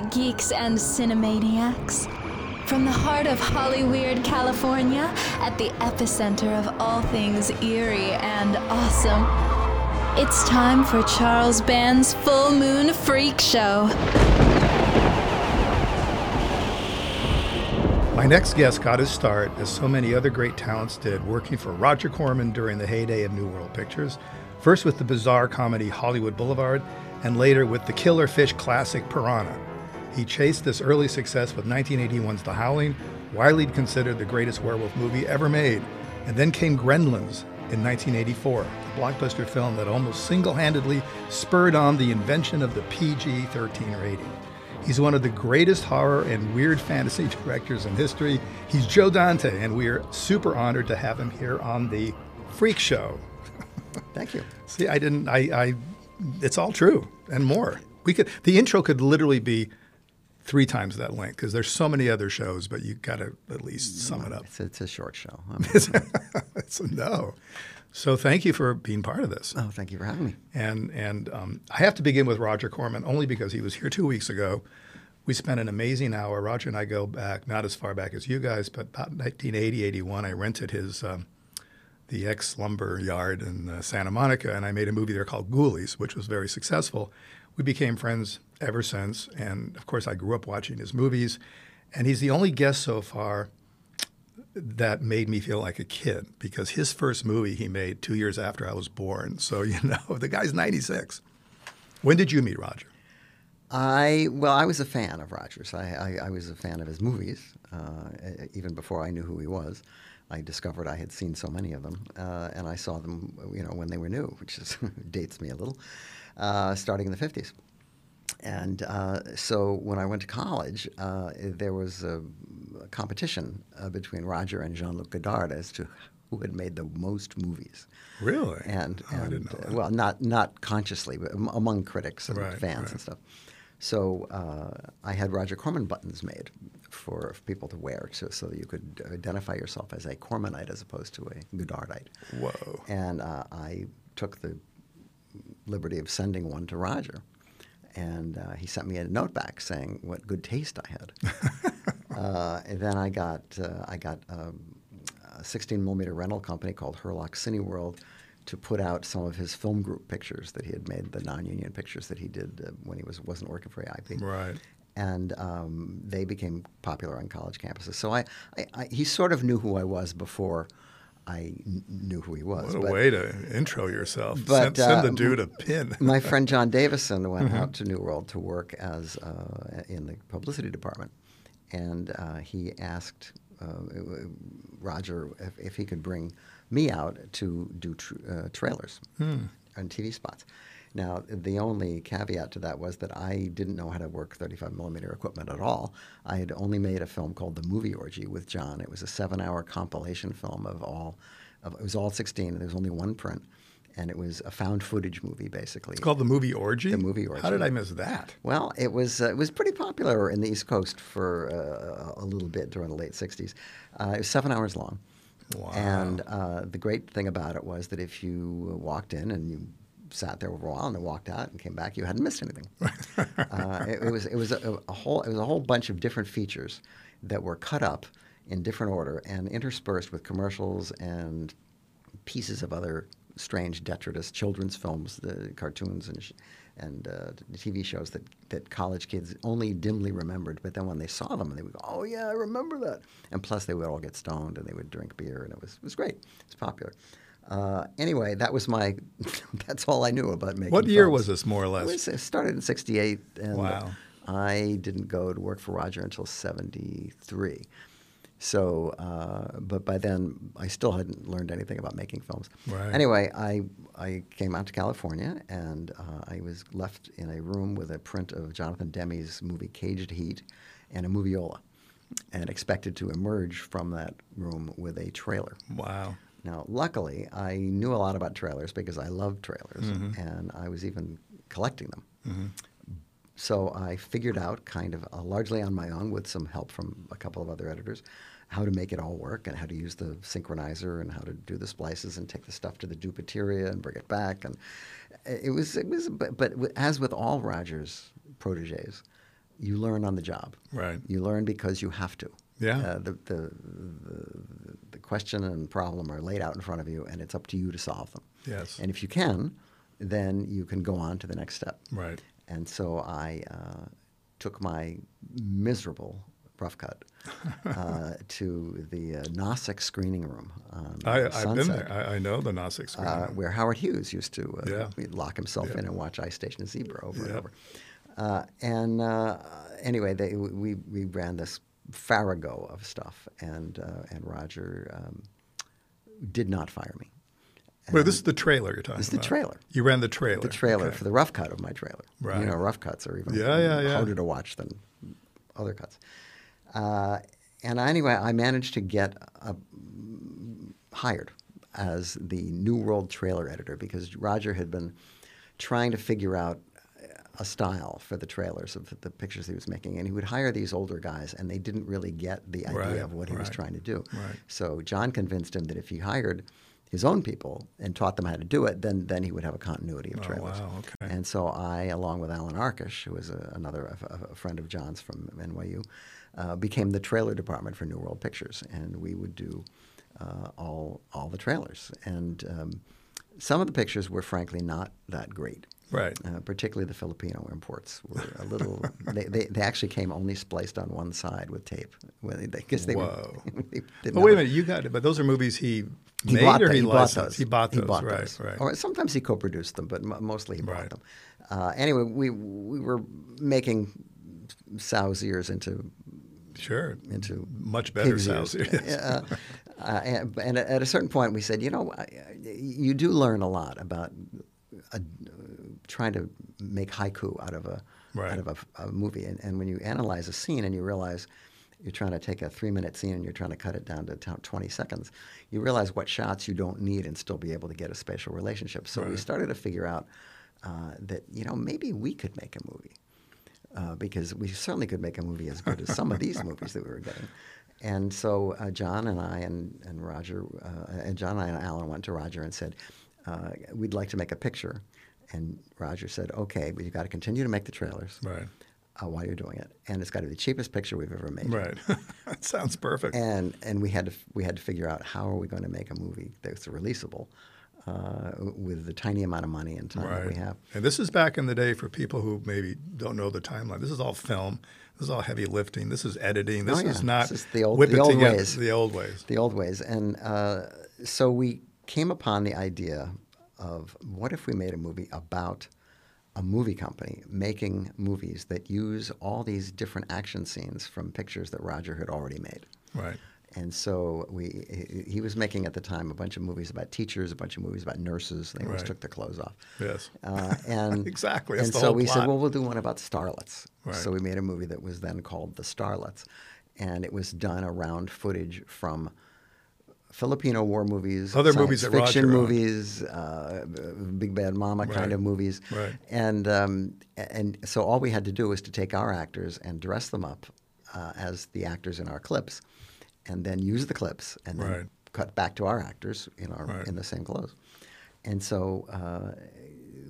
geeks, and cinemaniacs. From the heart of Hollyweird, California, at the epicenter of all things eerie and awesome, it's time for Charles Band's Full Moon Freak Show. My next guest got his start, as so many other great talents did, working for Roger Corman during the heyday of New World Pictures, first with the bizarre comedy Hollywood Boulevard, and later with the killer fish classic Piranha. He chased this early success with 1981's The Howling, widely considered the greatest werewolf movie ever made, and then came Gremlins in 1984, a blockbuster film that almost single handedly spurred on the invention of the PG 13 rating. He's one of the greatest horror and weird fantasy directors in history. He's Joe Dante, and we are super honored to have him here on the Freak Show. Thank you. See, I didn't. I, I. It's all true and more. We could. The intro could literally be three times that length because there's so many other shows, but you got to at least sum it up. It's a, it's a short show. I mean, it's a no. So thank you for being part of this. oh, thank you for having me. And and um, I have to begin with Roger Corman only because he was here two weeks ago. We spent an amazing hour. Roger and I go back not as far back as you guys, but about 1980, 81. I rented his um, the ex lumber yard in uh, Santa Monica, and I made a movie there called Ghoulies, which was very successful. We became friends ever since, and of course, I grew up watching his movies. And he's the only guest so far that made me feel like a kid because his first movie he made two years after I was born. So, you know, the guy's 96. When did you meet Roger? I well, I was a fan of Rogers. I, I, I was a fan of his movies uh, even before I knew who he was. I discovered I had seen so many of them, uh, and I saw them, you know, when they were new, which is dates me a little, uh, starting in the fifties. And uh, so when I went to college, uh, there was a, a competition uh, between Roger and Jean-Luc Godard as to who had made the most movies. Really? And, Oh, I and, didn't know uh, well, not not consciously, but am- among critics and Right, fans right. and stuff. So uh, I had Roger Corman buttons made for people to wear, so, so that you could identify yourself as a Cormanite as opposed to a Godardite. Whoa. And uh, I took the liberty of sending one to Roger. And uh, he sent me a note back saying what good taste I had. uh, and then I got uh, I got um, a 16 millimeter rental company called Herlock Cineworld to put out some of his film group pictures that he had made, the non-union pictures that he did uh, when he was wasn't working for AIP Right. and um, they became popular on college campuses. So I, I, I, he sort of knew who I was before I knew who he was. What a But way to intro yourself. but, send, send uh, the dude a pin. my friend Jon Davison went Mm-hmm. out to New World to work as uh, in the publicity department, and uh, he asked uh, Roger if, if he could bring me out to do tr- uh, trailers Hmm. and TV spots. Now, the only caveat to that was that I didn't know how to work 35 millimeter equipment at all. I had only made a film called The Movie Orgy with John. It was a seven-hour compilation film of all, of, it was all 16. and There was only one print, and it was a found footage movie basically. It's called the movie Orgy. The Movie Orgy. How did I miss that? Well, it was uh, it was pretty popular in the East Coast for uh, a little bit during the late '60s. Uh, it was seven hours long, Wow. and uh, the great thing about it was that if you walked in and you sat there for a while and then walked out and came back, you hadn't missed anything. uh, it, it was it was a, a whole it was a whole bunch of different features that were cut up in different order and interspersed with commercials and pieces of other strange detritus children's films, the cartoons and sh- and uh, TV shows that, that college kids only dimly remembered. But then when they saw them, they would go, "Oh yeah, I remember that." And plus, they would all get stoned and they would drink beer, and it was it was great. It's popular. Uh, anyway, that was my. that's all I knew about making. What year films. was this, more or It, less? was, it started in '68, and Wow. I didn't go to work for Roger until '73. So, uh, but by then I still hadn't learned anything about making films. Right. Anyway, I I came out to California and uh, I was left in a room with a print of Jonathan Demme's movie Caged Heat and a moviola, and expected to emerge from that room with a trailer. Wow. Now, luckily, I knew a lot about trailers because I loved trailers, and I was even collecting them. So I figured out, kind of uh, largely on my own, with some help from a couple of other editors, how to make it all work and how to use the synchronizer and how to do the splices and take the stuff to the dupeteria and bring it back. And it was, it was, but, but as with all Rogers proteges, you learn on the job. Right. You learn because you have to. Yeah. Uh, the, the, the question and problem are laid out in front of you, and it's up to you to solve them. Yes. And if you can, then you can go on to the next step. Right. And so I uh, took my miserable rough cut uh, to the uh, screening room. I, I've been there. I, I know the Nosseck screening. Uh, room. where Howard Hughes used to uh, Yeah. lock himself Yeah. in and watch Ice Station Zebra over and over. Uh, and uh, anyway, they, we, we ran this farrago of stuff, and, uh, and Roger um, did not fire me. Wait, this is the trailer you're talking This is the about. trailer. You ran the trailer. The trailer Okay. for the rough cut of my trailer. Right. You know, rough cuts are even Yeah, yeah, yeah. harder to watch than other cuts. Uh, and anyway, I managed to get uh, hired as the New World trailer editor because Roger had been trying to figure out a style for the trailers of the pictures he was making, and he would hire these older guys, and they didn't really get the idea Right, of what he was trying to do. right. So John convinced him that if he hired his own people and taught them how to do it, then then he would have a continuity of trailers. Oh, trailers. wow, okay. And so I, along with Allan Arkush, who was a, another a, a friend of John's from NYU, uh, became the trailer department for New World Pictures, and we would do uh, all all the trailers. And um, some of the pictures were frankly not that great. Right. Uh, particularly the Filipino imports were a little. they, they, they actually came only spliced on one side with tape. Well, they, because they Whoa. Were, they But wait a minute, you got it. But those are movies he, he made bought or them. he, he bought those. He bought those. bought right, those. right. Or sometimes he co-produced them, but m- mostly he bought Right. them. Uh, anyway, we we were making sow's ears into Sure. into Much better sounds. ears. Uh, uh, and, and at a certain point, we said, you know, you do learn a lot about uh trying to make haiku out of a Right. out of a, a movie. And, and when you analyze a scene and you realize you're trying to take a three minute scene and you're trying to cut it down to t- 20 seconds, you realize what shots you don't need and still be able to get a spatial relationship. So we started to figure out uh, that, you know, maybe we could make a movie uh, because we certainly could make a movie as good as some of these movies that we were getting. And so uh, John and I and, and Roger, uh, and John and I and Allan went to Roger and said, uh, we'd like to make a picture. And Roger said, okay, but you've got to continue to make the trailers Right. uh, while you're doing it. And it's got to be the cheapest picture we've ever made. Right. that sounds perfect. And, and we, had to, we had to figure out how are we going to make a movie that's releasable uh, with the tiny amount of money and time that we have. And this is back in the day for people who maybe don't know the timeline. This is all film. This is all heavy lifting. This is editing. This Oh, yeah. is not This is the old- the old together. ways. The old ways. the old ways. And uh, so we came upon the idea of what if we made a movie about a movie company making movies that use all these different action scenes from pictures that Roger had already made. Right. And so we, he, was making at the time a bunch of movies about teachers, a bunch of movies about nurses. They always Right. took their clothes off. Yes. Uh, and Exactly. That's And so we plot. said, well, we'll do one about starlets. Right. So we made a movie that was then called The Starlets, and it was done around footage from Filipino war movies, Other movies fiction Roger movies, uh, Big Bad Mama Right. kind of movies, Right. and um, and so all we had to do was to take our actors and dress them up uh, as the actors in our clips, and then use the clips and then Right. cut back to our actors in our in the same clothes, and so uh,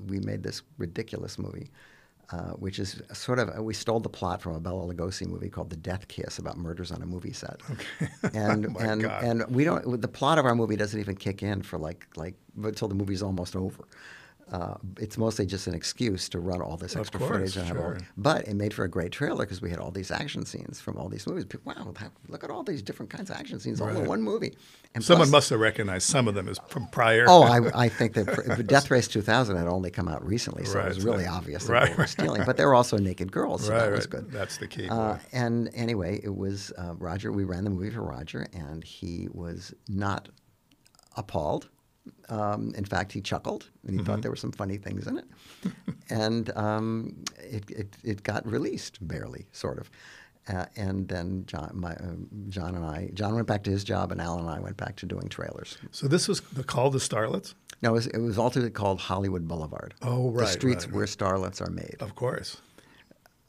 we made this ridiculous movie. Uh, which is sort of we stole the plot from a Bela Lugosi movie called The Death Kiss about murders on a movie set, and Oh my and God. and we don't the plot of our movie doesn't even kick in for like like until the movie's almost over. Uh, it's mostly just an excuse to run all this Of extra course, footage and have all, but it made for a great trailer because we had all these action scenes from all these movies. People, wow, look at all these different kinds of action scenes all in one movie. And Someone plus- must have recognized some of them as from prior. Oh, I, I think that Death Race 2000 had only come out recently, so it was really obvious that right, they were stealing. But there were also naked girls, so right, that was right. good. That's the key. Uh, and anyway, it was uh, Roger. We ran the movie for Roger, and he was not appalled. Um, in fact, he chuckled, and he Mm-hmm. thought there were some funny things in it. and um, it, it, it got released, barely, sort of. Uh, and then John, my, um John and I, John went back to his job, and Allan and I went back to doing trailers. so this was the call to Starlets? No, it was, it was ultimately called Hollywood Boulevard. Oh, right, The streets right, where starlets are made. Of course.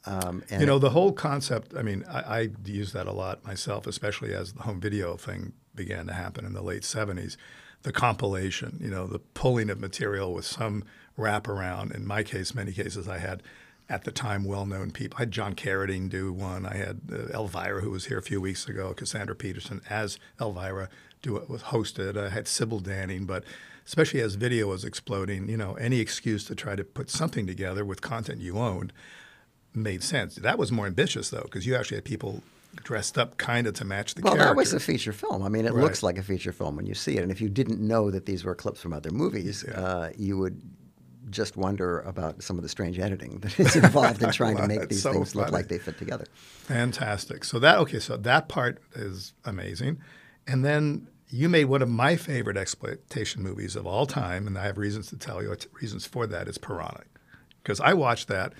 Um, and You know, the whole concept, I mean, I, I use that a lot myself, especially as the home video thing began to happen in the late 70s. The compilation, you know, the pulling of material with some wraparound. In my case, many cases, I had at the time well-known people. I had John Carradine do one. I had uh, Elvira, who was here a few weeks ago, Cassandra Peterson as Elvira do it was hosted. I had Sybil Danning, but especially as video was exploding, you know, any excuse to try to put something together with content you owned made sense. That was more ambitious though, because you actually had people dressed up kind of to match the well, character. that was a feature film. I mean, it Right. looks like a feature film when you see it. And if you didn't know that these were clips from other movies, uh, you would just wonder about some of the strange editing that is involved in trying to make these so things look like they fit together. Fantastic. So that okay, so that part is amazing. And then you made one of my favorite exploitation movies of all time, and I have reasons to tell you. Reasons for that is Piranha, because I watched that.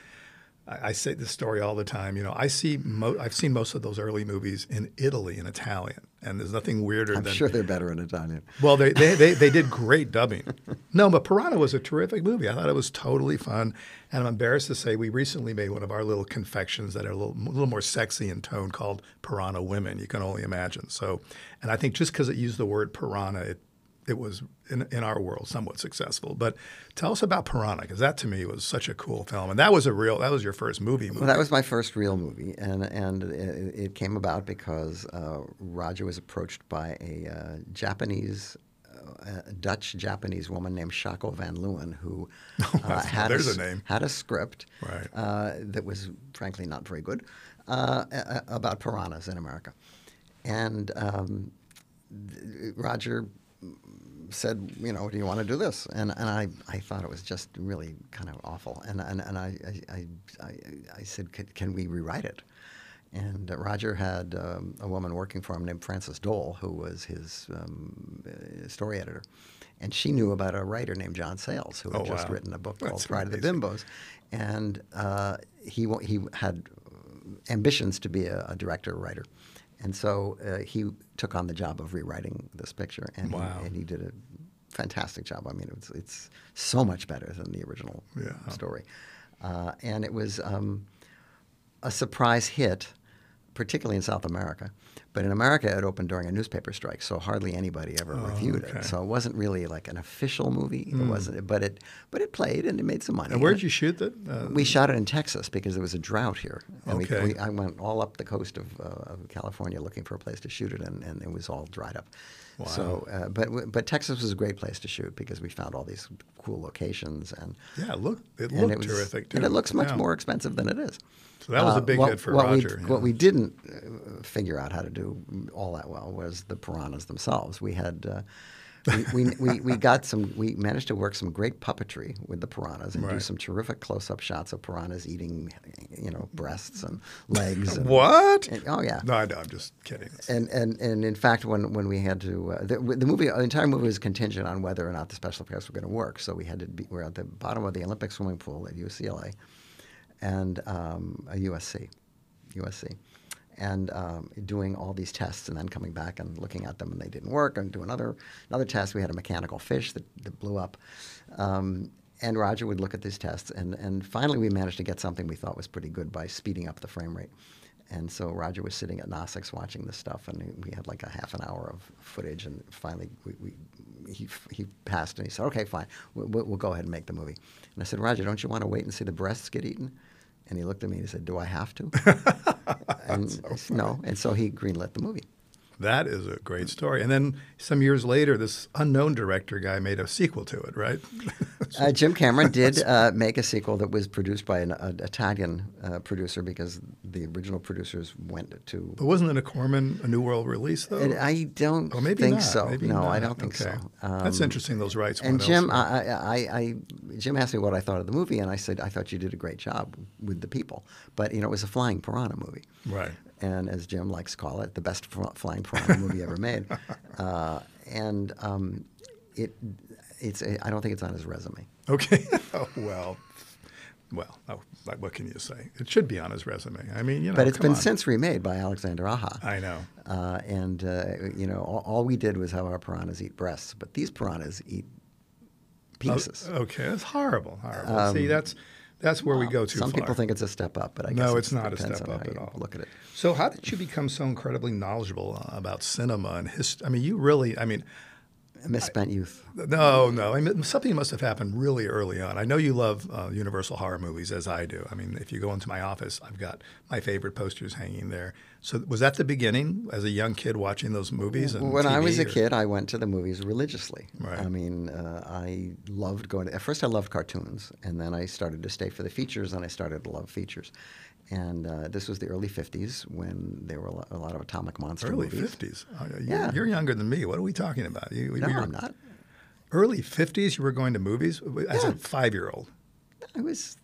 I, I say this story all the time. You know, I see mo- I've seen most of those early movies in Italy in Italian, and there's nothing weirder than I'm than sure they're better in Italian. well, they, they, they, they did great dubbing. No, but Piranha was a terrific movie. I thought it was totally fun. And I'm embarrassed to say we recently made one of our little confections that are a little, a little more sexy in tone called Piranha Women. You can only imagine. So, and I think just because it used the word piranha, it, it was in, in our world somewhat successful. But tell us about Piranha, because that to me was such a cool film. And that was a real, that was your first movie. movie. Well, that was my first real movie, and and it, it came about because uh, Roger was approached by a uh, Japanese. Uh, Dutch Japanese woman named Chako Van Leeuwen, who uh, had, a name. had a script Right. uh, that was frankly not very good uh, a- a- about piranhas in America. And um, th- Roger said, you know, do you want to do this? And and I, I thought it was just really kind of awful. And and, and I, I, I, I, said, can, can we rewrite it? And uh, Roger had um, a woman working for him named Frances Doel, who was his um, uh, story editor. And she knew about a writer named John Sayles, who had Oh, just wow. written a book called That's Pride of the. Bimbos. And uh, he, he had ambitions to be a, a director writer. And so uh, he took on the job of rewriting this picture, and, Wow. he, and he did a fantastic job. I mean, it's, it's so much better than the original Yeah. story. Uh, and it was um, a surprise hit, particularly in South America. But in America, it opened during a newspaper strike, so hardly anybody ever reviewed Oh, okay. Hmm. it. So it wasn't really like an official movie. It wasn't, but it but it played and it made some money. and where did you shoot that? Uh, we shot it in Texas because there was a drought here. And Okay. we, I went all up the coast of, uh, of California looking for a place to shoot it, and, and it was all dried up. Wow. So, uh, but but Texas was a great place to shoot because we found all these cool locations, and yeah, look, it looked it was, terrific too. and it looks much Yeah. more expensive than it is. So that was a Uh, big what- hit for what Roger. We, yeah. What we didn't uh, figure out how to do all that well was the piranhas themselves. We had. Uh, we, we, we, we got some we managed to work some great puppetry with the piranhas and do some terrific close-up shots of piranhas eating you know breasts and legs and, What? and- oh yeah No, I know. I'm just kidding. and and and in fact, when when we had to, uh, the, the movie, the entire movie was contingent on whether or not the special effects were going to work. So we had to be, we were at the bottom of the Olympic swimming pool at UCLA, and um, a USC, USC, and um, doing all these tests, and then coming back and looking at them, and they didn't work, and do another another test. We had a mechanical fish that, that blew up. Um, and Roger would look at these tests, and, and finally we managed to get something we thought was pretty good by speeding up the frame rate. And so Roger was sitting at Nosseck's watching this stuff, and we had like a half an hour of footage. And finally, we, we, he, he passed, and he said, "Okay, fine, we'll we'll go ahead and make the movie." And I said, "Roger, don't you want to wait and see the breasts get eaten?" And he looked at me and he said, "Do I have to?" and said, no. And so he greenlit the movie. That is a great story. And then some years later, this unknown director guy made a sequel to it, right? Uh, Jim Cameron did uh, make a sequel that was produced by an, an Italian uh, producer because the original producers went to. but wasn't it a Corman, a New World release, though? And I don't or maybe think not. so. Maybe no, I don't think Okay. so. That's Um, interesting. Those rights. And Jim. I, I, I, Jim asked me what I thought of the movie, and I said I thought you did a great job with the people. But you know, it was a flying piranha movie, right. And as Jim likes to call it, the best fl- flying piranha movie ever made. Uh, and um, it, it's, I don't think it's on his resume. Okay. oh, well, well, oh, like, what can you say? It should be on his resume. I mean, you know, But it's been on. since remade by Alexandre Aja. I know. Uh, and uh, you know, all, all we did was have our piranhas eat breasts, but these piranhas eat pieces. Oh, okay, that's horrible. Horrible. See, that's that's where we go too Some far. people think it's a step up, but I guess no, it's, it's not a step on up at all. Look at it. So, how did you become so incredibly knowledgeable about cinema and history? I mean, you really, I mean, A misspent youth. No, no. I mean, something must have happened really early on. I know you love uh, Universal horror movies as I do. I mean, if you go into my office, I've got my favorite posters hanging there. So, was that the beginning as a young kid watching those movies? And when I TV, was a kid, I went to the movies religiously. Right. I mean, uh, I loved going. To, at first, I loved cartoons, and then I started to stay for the features, and I started to love features. And uh, this was the early '50s when there were a lo- a lot of Atomic Monster early movies. fifties. Uh, you're, Yeah. you're younger than me. What are we talking about? You, No, you're- I'm not. Early fifties. You were going to movies as Yeah. a five-year-old. I was.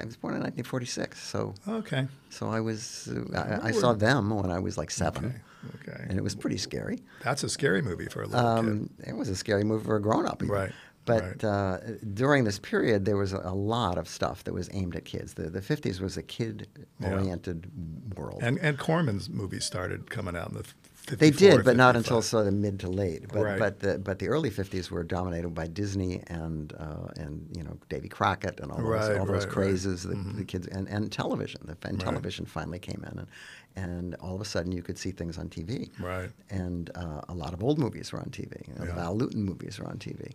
I was born in 1946, so Okay. so I was. Uh, I, I saw them when I was like seven, Okay. Okay. and it was pretty scary. That's a scary movie for a little Um, it was a scary movie for a grown up. Right, But right. Uh, during this period, there was a, a lot of stuff that was aimed at kids. The, the 50s was a kid oriented world. And and Corman's movies started coming out in the. 54, they did, but not until sort of the mid to late. But Right. but the but the early 50s were dominated by Disney and uh, and you know Davy Crockett and all those Right, all those right, crazes that the kids and, and television. The, and television finally came in, and and all of a sudden you could see things on TV. Right. And uh, a lot of old movies were on TV. You know, The Yeah. Val Lewton movies were on TV,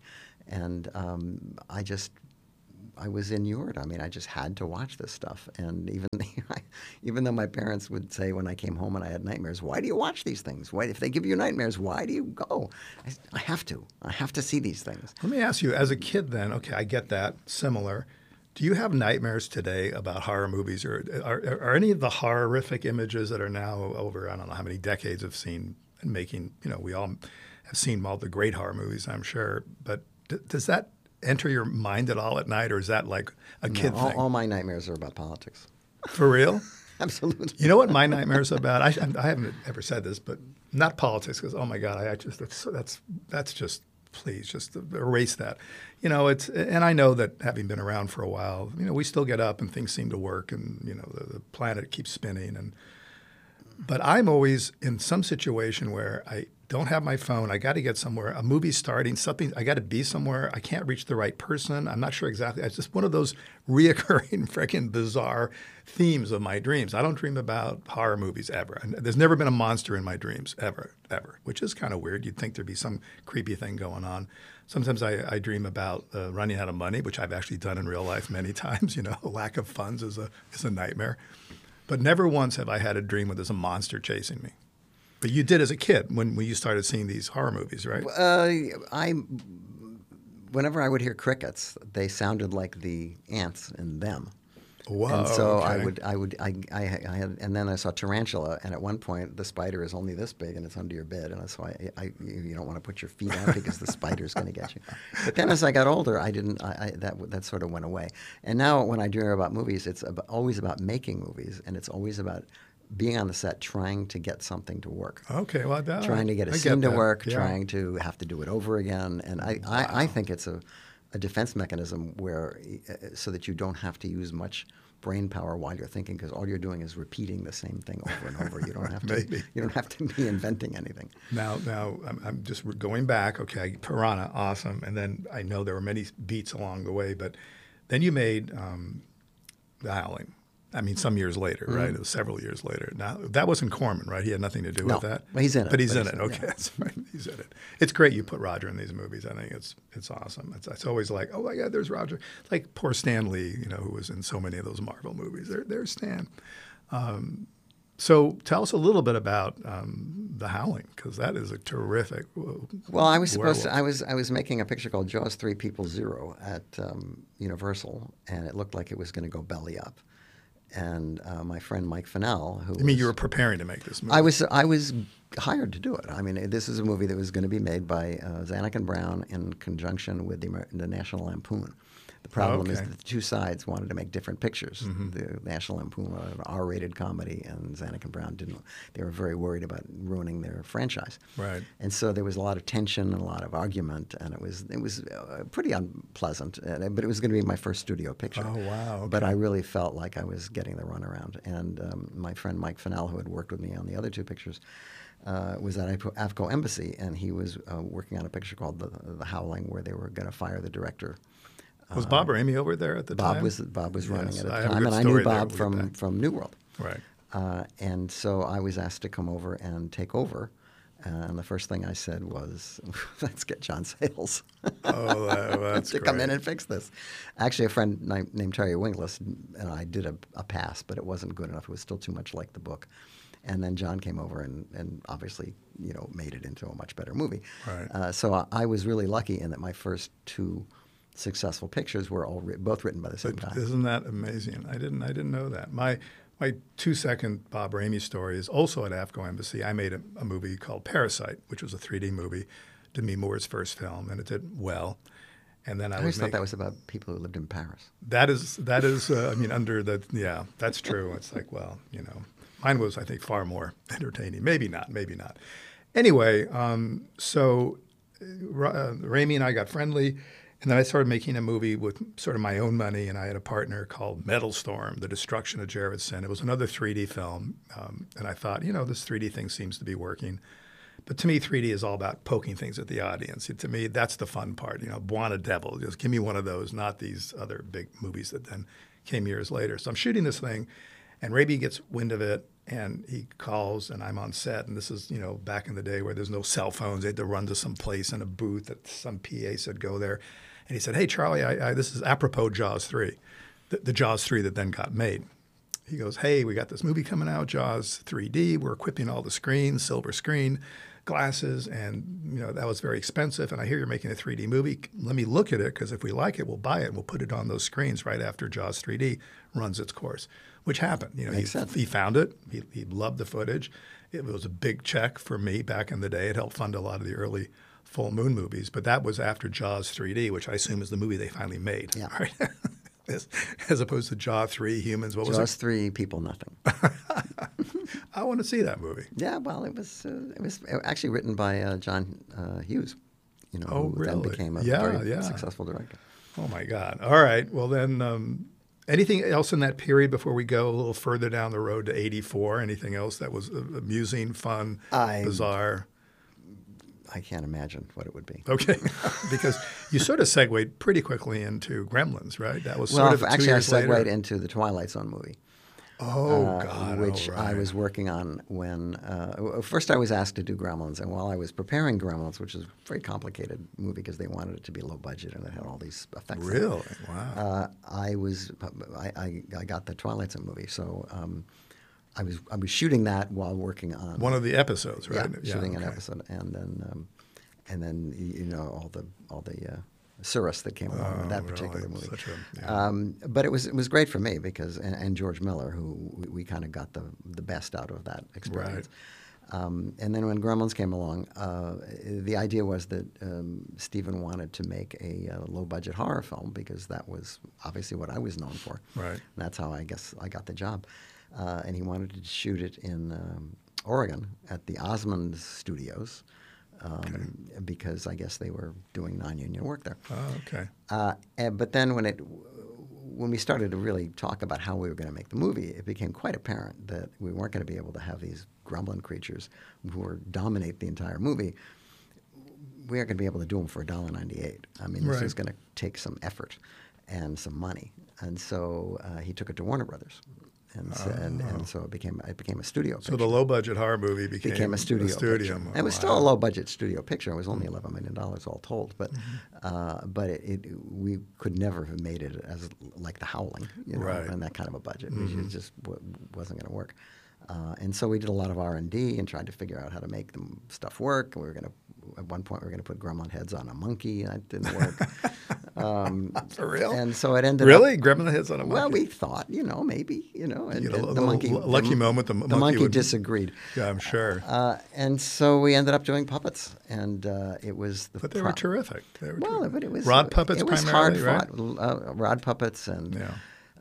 and um, I just. I was inured. I mean, I just had to watch this stuff, and even even though my parents would say when I came home and I had nightmares, "Why do you watch these things? Why, if they give you nightmares, why do you go?" I have to. I have to see these things. Let me ask you, as a kid, then, okay, I get that, similar. Do you have nightmares today about horror movies, or are, are any of the horrific images that are now over, I don't know how many decades of seen and making, you know, we all have seen all the great horror movies, I'm sure, but does that enter your mind at all at night, or is that like a kid all, thing? all my nightmares are about politics. For real? Absolutely. You know what my nightmares are about? I, I haven't ever said this, but not politics, because oh my god, I, I just that's that's that's just please just erase that. You know, it's and I know that having been around for a while, you know, we still get up and things seem to work, and you know, the, the planet keeps spinning, and but I'm always in some situation where I don't have my phone. I got to get somewhere. A movie's starting. Something. I got to be somewhere. I can't reach the right person. I'm not sure exactly. It's just one of those reoccurring, freaking bizarre themes of my dreams. I don't dream about horror movies ever. There's never been a monster in my dreams ever, ever, which is kind of weird. You'd think there'd be some creepy thing going on. Sometimes I, I dream about uh, running out of money, which I've actually done in real life many times. You know, lack of funds is a is a nightmare. But never once have I had a dream where there's a monster chasing me. But you did as a kid when, when you started seeing these horror movies, right? Uh, I, whenever I would hear crickets, they sounded like the ants in them. Whoa. and so I would, I would, I, I, I had, and then I saw tarantula, and at one point the spider is only this big and it's under your bed, and so I, I you don't want to put your feet out because the spider's going to get you. But then as I got older, I didn't, I, I, that that sort of went away. And now when I dream about movies, it's about, always about making movies, and it's always about being on the set trying to get something to work Okay, well, that, trying to get a I scene to work, Yeah. trying to have to do it over again. And I, I, I think it's a, a defense mechanism where uh, so that you don't have to use much brain power while you're thinking because all you're doing is repeating the same thing over and over. You don't have to Maybe. you don't have to be inventing anything. Now, now I'm, I'm just going back. Okay, Piranha, awesome. And then I know there were many beats along the way, but then you made um, The Howling. I mean, some years later, Mm-hmm. right? It was several years later. Now, that wasn't Corman, right? He had nothing to do No. with that. Well, he's in it, But he's but in he's- it. Okay, yeah. that's right. He's in it. It's great you put Roger in these movies. I think it's it's awesome. It's, it's always like, oh my God, there's Roger. Like poor Stan Lee, you know, who was in so many of those Marvel movies. There, there's Stan. Um, so tell us a little bit about um, The Howling, because that is a terrific. Well, I was supposed to. I was I was making a picture called Jaws Three People Zero at um, Universal, and it looked like it was going to go belly up. And uh, my friend Mike Finnell, who I mean, was- you were preparing to make this movie. I was I was hired to do it. I mean, this is a movie that was going to be made by uh, Zanuck and Brown in conjunction with the, Amer- the National Lampoon. The problem is okay. that the two sides wanted to make different pictures. The National Lampoon wanted an R-rated comedy, and Zanuck and Brown didn't. They were very worried about ruining their franchise. Right. And so there was a lot of tension and a lot of argument, and it was it was uh, pretty unpleasant. Uh, but it was going to be my first studio picture. Oh, wow, Okay. But. I really felt like I was getting the runaround. And um, my friend Mike Finnell, who had worked with me on the other two pictures, uh, was at AVCO- AVCO Embassy, and he was uh, working on a picture called The, the Howling, where they were going to fire the director. Was Bob Rehme over there at the Bob time? was Bob was running Yes, at the time, and I knew. Bob from from New World. Right. Uh, and so I was asked to come over and take over. And the first thing I said was, "Let's get John Sayles Oh, that, to come in and fix this." Actually, a friend named Terry Winkless and I did a, a pass, but it wasn't good enough. It was still too much like the book. And then John came over and, and obviously, you know, made it into a much better movie. Right. Uh, so I, I was really lucky in that my first two successful pictures were all both written by the same But guy. isn't that amazing? I didn't I didn't know that. My my two second Bob Rehme story is also at AVCO Embassy. I made a, a movie called Parasite, which was a 3D movie, Demi Moore's first film, and it did well. And then I, I always was thought make- that was about people who lived in Paris. that is that is uh, I mean under the yeah that's true. It's like well you know mine was I think far more entertaining. Maybe not. Maybe not. Anyway, um, so uh, uh, and I got friendly, and then I started making a movie with sort of my own money, and I had a partner called Metal Storm: The Destruction of Jared-Syn. It was another 3D film, um, and I thought you know this 3D thing seems to be working. But to me, 3D is all about poking things at the audience. to me, that's the fun part. You know, Bwana Devil, just give me one of those, not these other big movies that then came years later. So I'm shooting this thing, and Rehme gets wind of it, and he calls, and I'm on set. And this is, you know, back in the day where there's no cell phones. They had to run to some place in a booth that some PA said, go there. And he said, hey, Charlie, I, I, this is apropos Jaws 3, the, the Jaws 3 that then got made he goes, "Hey, we got this movie coming out, Jaws 3D. We're equipping all the screens, silver screen, glasses, and you know that was very expensive. And I hear you're making a 3D movie. Let me look at it because if we like it, we'll buy it and we'll put it on those screens right after Jaws 3D runs its course." Which happened. You know, he, sense. he found it. He, he loved the footage. It was a big check for me back in the day. It helped fund a lot of the early full moon movies. But that was after Jaws 3D, which I assume is the movie they finally made. Yeah. Right. as, as opposed to Jaw 3, Humans. What was it? Jaws three, people nothing. I want to see that movie. yeah, well, it was uh, it was actually written by uh, John uh, Hughes. You know, Oh, who then became a Yeah, very yeah. successful director. Oh my God! All right. Well then, um, anything else in that period before we go a little further down the road to '84? Anything else that was uh, amusing, fun, I- bizarre? I can't imagine what it would be. Okay, because you sort of segued pretty quickly into Gremlins, right? That was Well, sort of two actually, I segued later. into the Twilight Zone movie. oh uh, God! which oh, I was working on when uh, first I was asked to do Gremlins, and while I was preparing Gremlins, which is a very complicated movie because they wanted it to be low budget and it had all these effects. Really? Wow. Uh, I was I, I, I got the Twilight Zone movie, so um, I was I was shooting that while working on One of the episodes, right? yeah, shooting an episode, and then um, and then you know all the all the uh, Cirrus that came along Oh, with that really? particular movie. Such a- yeah. um, but it was it was great for me because and, and George Miller, who we, we kind of got the the best out of that experience. Um, and then when Gremlins came along, uh, the idea was that um, Stephen wanted to make a, uh low budget horror film because that was obviously what I was known for. Right. And that's how I guess I got the job. Uh, and he wanted to shoot it in um, Oregon at the Osmond Studios um, because I guess they were doing non-union work there. Oh, okay. Uh, and, but then when it when we started to really talk about how we were going to make the movie, it became quite apparent that we weren't going to be able to have these grumbling creatures who were dominate the entire movie. We aren't going to be able to do them for $1.98. I mean, this Right. is going to take some effort and some money. And so uh, he took it to Warner Brothers. And, so, and, and so it became it became a studio. Oh. So picture the low budget horror movie became, became a studio. studio. picture. It was still a low budget studio picture. It was only eleven million dollars all told, but Mm-hmm. uh, but it, it, we could never have made it as like The Howling, you know, Right. and that kind of a budget. Mhm. It just w- wasn't going to work. Uh, and so we did a lot of R and D and tried to figure out how to make the stuff work. We were going to at one point we were going to put gremlin heads on a monkey. That didn't work. um, For real? And so it ended up Really? up. Gremlin heads on a monkey? Well, we thought, you know, maybe, you know, and, You and little- little lucky moment, the the monkey monkey would- disagreed. Yeah, I'm sure. Uh, and so we ended up doing puppets, and uh, it was the. but they were terrific. They were Well, terrific. but it was rod puppets It was hard primarily, right? Uh, rod puppets and Yeah.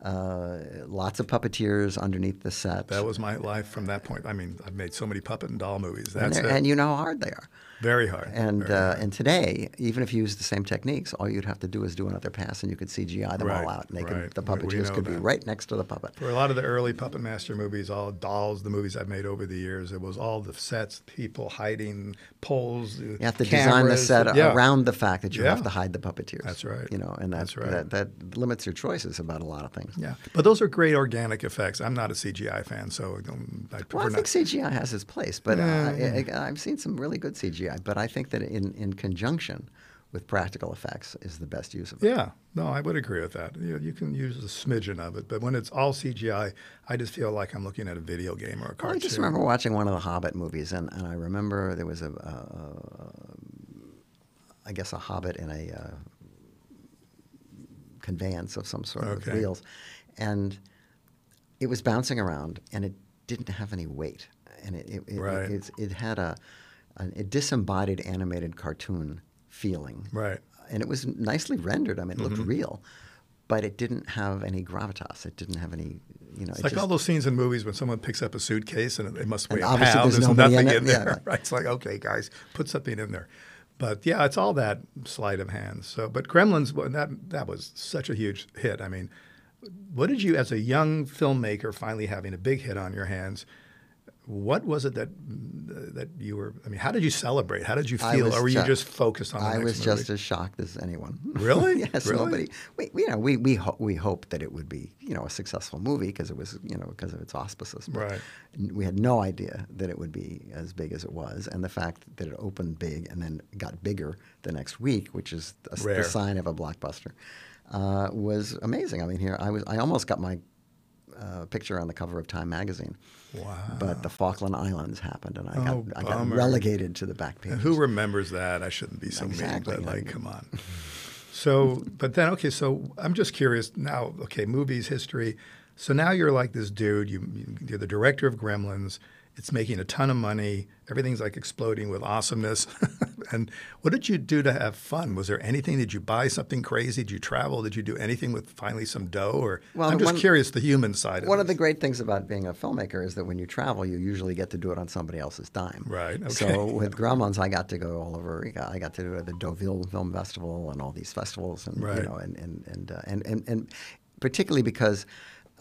uh, lots of puppeteers underneath the set. That was my life from that point. I mean, I've made so many puppet and doll movies. That's it. and you know how hard they are. Very hard. And Very uh, hard. and today, even if you use the same techniques, all you'd have to do is do another pass, and you could CGI them Right, all out, and they right. could, the puppeteers could be right next to the puppet. For a lot of the early Puppet Master movies, all dolls, the movies I've made over the years, it was all the sets, people hiding, poles. You have to design the set yeah. around the fact that you Yeah. have to hide the puppeteers. That's right. You know, and that, That's right. that that limits your choices about a lot of things. Yeah, but those are great organic effects. I'm not a CGI fan, so um, I Well, I not. think CGI has its place, but Yeah, uh, I, I, I've seen some really good CGI. But I think that in, in conjunction with practical effects is the best use of it. Yeah, no, I would agree with that. You, you can use a smidgen of it, but when it's all CGI, I just feel like I'm looking at a video game or a cartoon. I just remember watching one of the Hobbit movies, and, and I remember there was a, a, I guess, a Hobbit in a uh, conveyance of some sort Okay. with wheels, and it was bouncing around, and it didn't have any weight, and it it, it, Right. it, it had a, an, a disembodied animated cartoon feeling, Right. and it was nicely rendered. I mean, it looked mm-hmm. real. But it didn't have any gravitas. It didn't have any, you know. It's it like just- all those scenes in movies when someone picks up a suitcase and it must weigh a obviously pound. there's There's, in nothing in Yeah, there. right. right. It's like, okay, guys, put something in there. But yeah, it's all that sleight of hand. So, but Gremlins, that that was such a huge hit. I mean, what did you, as a young filmmaker, finally having a big hit on your hands? What was it that that you were? I mean, how did you celebrate? How did you feel, or were you just focused on? The I was movie? just as shocked as anyone. Really? yes. Really? Nobody. We, you know, we we ho- we hoped that it would be you know a successful movie because it was you know because of its auspices. but Right. We had no idea that it would be as big as it was, and the fact that it opened big and then got bigger the next week, which is a the sign of a blockbuster, uh, was amazing. I mean, here I was. I almost got my. Uh, picture on the cover of Time magazine, Wow. but the Falkland Islands happened, and I Oh, got I got relegated to the back page. Who remembers that? I shouldn't be so Exactly. mean, but like, come on. So, but then, okay, so I'm just curious now. Okay, movies, history. So now you're like this dude. You, you- you're the director of Gremlins. It's making a ton of money. Everything's like exploding with awesomeness. and what did you do to have fun? Was there anything? Did you buy something crazy? Did you travel? Did you do anything with finally some dough? Or Well, I'm just one- curious the human side of One it. of the great things about being a filmmaker is that when you travel, you usually get to do it on somebody else's dime. Right, So okay. with Gremlins, I got to go all over. I got to do the Deauville Film Festival and all these festivals, and Right. you know, and and and, uh, and, and and particularly because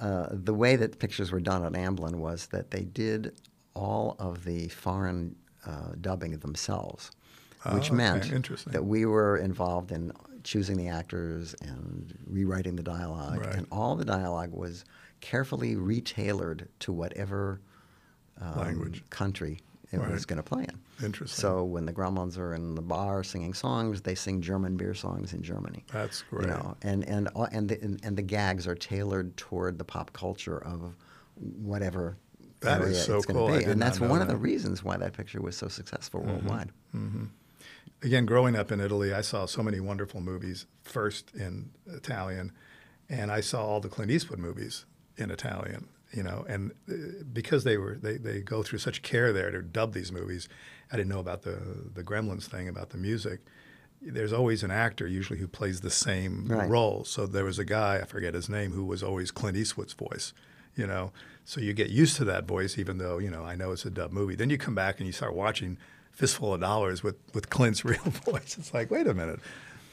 uh, the way that pictures were done at Amblin was that they did all of the foreign uh, dubbing themselves, which Oh, okay. meant Interesting. that we were involved in choosing the actors and rewriting the dialogue, Right. and all the dialogue was carefully retailored to whatever um, Language. country it was going to play in. Interesting. So when the Gremlins are in the bar singing songs, they sing German beer songs in Germany. That's great. You know, and and and the, and, and the gags are tailored toward the pop culture of whatever That is area so it's cool. be, and that's one of the reasons why that picture was so successful worldwide. again, growing up in Italy, I saw so many wonderful movies first in Italian, and I saw all the Clint Eastwood movies in Italian. You know, and uh, because they were they, they go through such care there to dub these movies, I didn't know about the the Gremlins thing about the music. There's always an actor usually who plays the same Right. role. So there was a guy I forget his name who was always Clint Eastwood's voice. You know, so you get used to that voice, even though you know I know it's a dub movie. Then you come back and you start watching Fistful of Dollars with with Clint's real voice. It's like, wait a minute.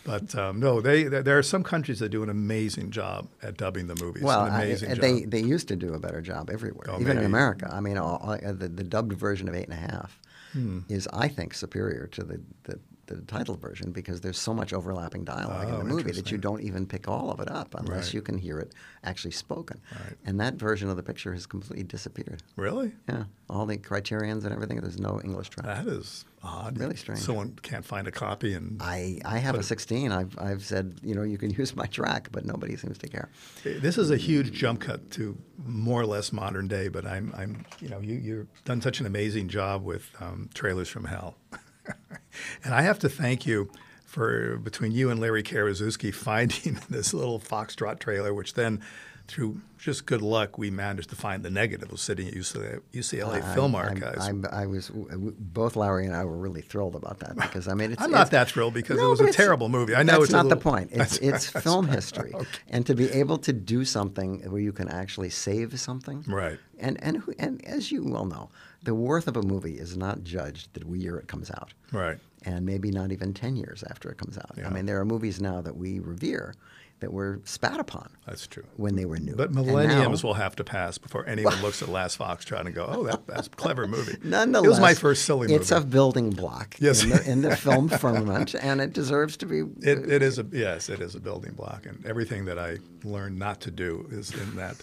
But um, no, they there there are some countries that do an amazing job at dubbing the movies. Well, an I- amazing job. they they used to do a better job everywhere, Oh, even in. America. I mean, all, all- the, the dubbed version of Eight and a Half Hmm. is, I think, superior to the, the the title version because there's so much overlapping dialogue in Oh, the movie that you don't even pick all of it up unless Right. you can hear it actually spoken. Right. And that version of the picture has completely disappeared. really? Yeah, all the criterions and everything. There's no English track. That is odd. Really strange. Someone can't find a copy and I, I have a 16. I've, I've said, you know, you can use my track, but nobody seems to care. This is a huge jump cut to more or less modern day, but I'm, I'm you know, you, you've done such an amazing job with um, Trailers from Hell. and I have to thank you for between you and Larry Karaszewski finding this little Foxtrot trailer, which then through just good luck, we managed to find the negative was sitting at UCLA, UCLA I- Film I'm- Archives. I'm- i was both Larry and I were really thrilled about that because I mean it's I'm it's- not that thrilled because No, it was a terrible movie. I know that's it's not the point. It's it's film history, and to be able to do something where you can actually save something, Right. And and and as you well know, the worth of a movie is not judged the year it comes out, Right. and maybe not even ten years after it comes out. Yeah. I mean, there are movies now that we revere that were spat upon That's true. when they were new, But millenniums now- will have to pass before anyone looks at Last Foxtrot and go, "Oh, that, that's a clever movie." Nonetheless, it was my first silly movie. It's a building block Yes. in, the, in the film firmament, and it deserves to be. It, it is a yes, it is a building block, and everything that I learned not to do is in that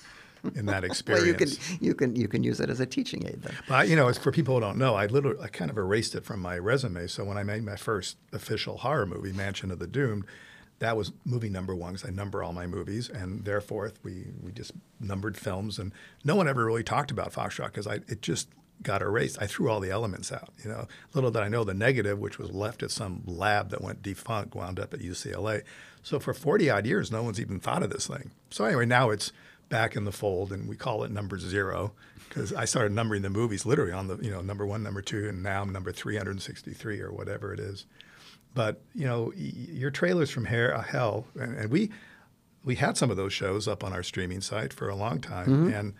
in that experience. well, you can you can you can use it as a teaching aid. Then. But you know, it's for people who don't know, I literally I kind of erased it from my resume. So when I made my first official horror movie, Mansion of the Doomed, that was movie number one because I number all my movies, and therefore we we just numbered films, and no one ever really talked about Foxtrot because I it just got erased. I threw all the elements out. You know, little did I know the negative, which was left at some lab that went defunct, wound up at UCLA. So for 40 odd years, no one's even thought of this thing. So anyway, now it's back in the fold, and we call it number zero because I started numbering the movies literally on the you know number one, number two, and now I'm number 363 or whatever it is. But you know, your trailers from Hell, and, and we we had some of those shows up on our streaming site for a long time, Mm-hmm. and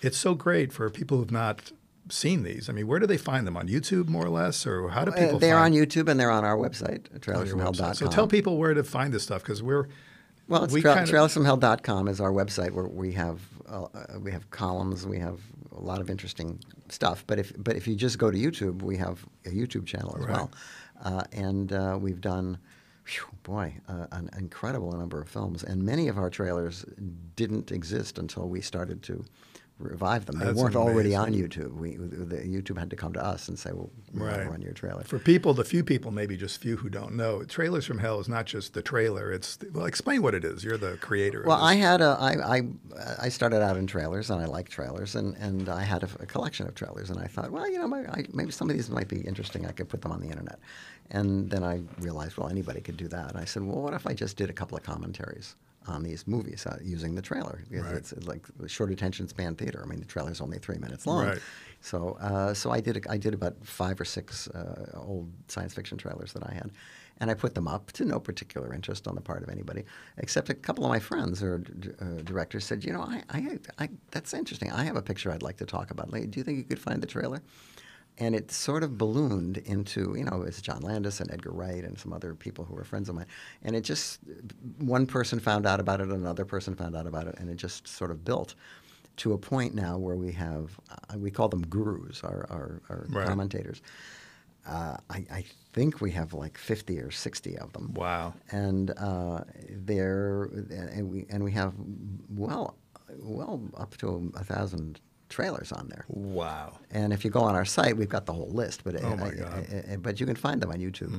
it's so great for people who've not seen these. I mean, where do they find them on YouTube, more or less, or how do people? Uh, they're on YouTube and they're on our website, on your website? trailersfromhell.com. So tell people where to find this stuff because we're Well, it's we tra- is our website where we have uh, uh, we have columns, we have a lot of interesting stuff. But if but if you just go to YouTube, we have a YouTube channel as Right. well, uh, and uh, we've done. Whew, boy, uh, an incredible number of films, and many of our trailers didn't exist until we started to revive them. They That's weren't already on YouTube. We, the, YouTube had to come to us and say, "Well, we Right. run your trailer." For people, the few people, maybe just few who don't know, Trailers from Hell is not just the trailer. It's well, explain what it is. You're the creator. Well. I had a I, I I started out in trailers and I like trailers and, and I had a, a collection of trailers and I thought, well, you know, my, I, maybe some of these might be interesting. I could put them on the internet, and then I realized, well, anybody could do that. And I said, well, what if I just did a couple of commentaries on these movies uh, using the trailer? Because Right. it's like short attention span theater. I mean, the trailer's only three minutes long. Right. So, uh, so I did. A, I did about five or six uh, old science fiction trailers that I had, and I put them up to no particular interest on the part of anybody, except a couple of my friends or d- uh, directors said, you know, I, I, I, that's interesting. I have a picture I'd like to talk about. Do you think you could find the trailer? And it sort of ballooned into, you know, it's John Landis and Edgar Wright and some other people who were friends of mine. And it just, one person found out about it, another person found out about it, and it just sort of built to a point now where we have, uh, we call them gurus, our, our, our Right. commentators. Uh, I, I think we have like 50 or 60 of them. Wow. And uh, they're, and we, and we have well, well up to a thousand trailers on there. Wow. And if you go on our site, we've got the whole list. But Oh, my I- God. Mm-hmm. I- I- but you can find them on YouTube,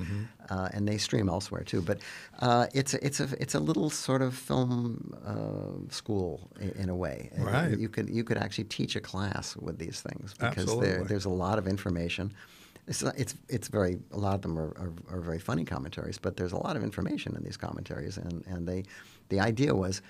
uh, and they stream elsewhere too. But uh, it's a, it's a it's a little sort of film uh, school in, in a way. Right. You could you could actually teach a class with these things because there, there's a lot of information. It's, it's it's very a lot of them are, are, are very funny commentaries, but there's a lot of information in these commentaries, and, and they the idea was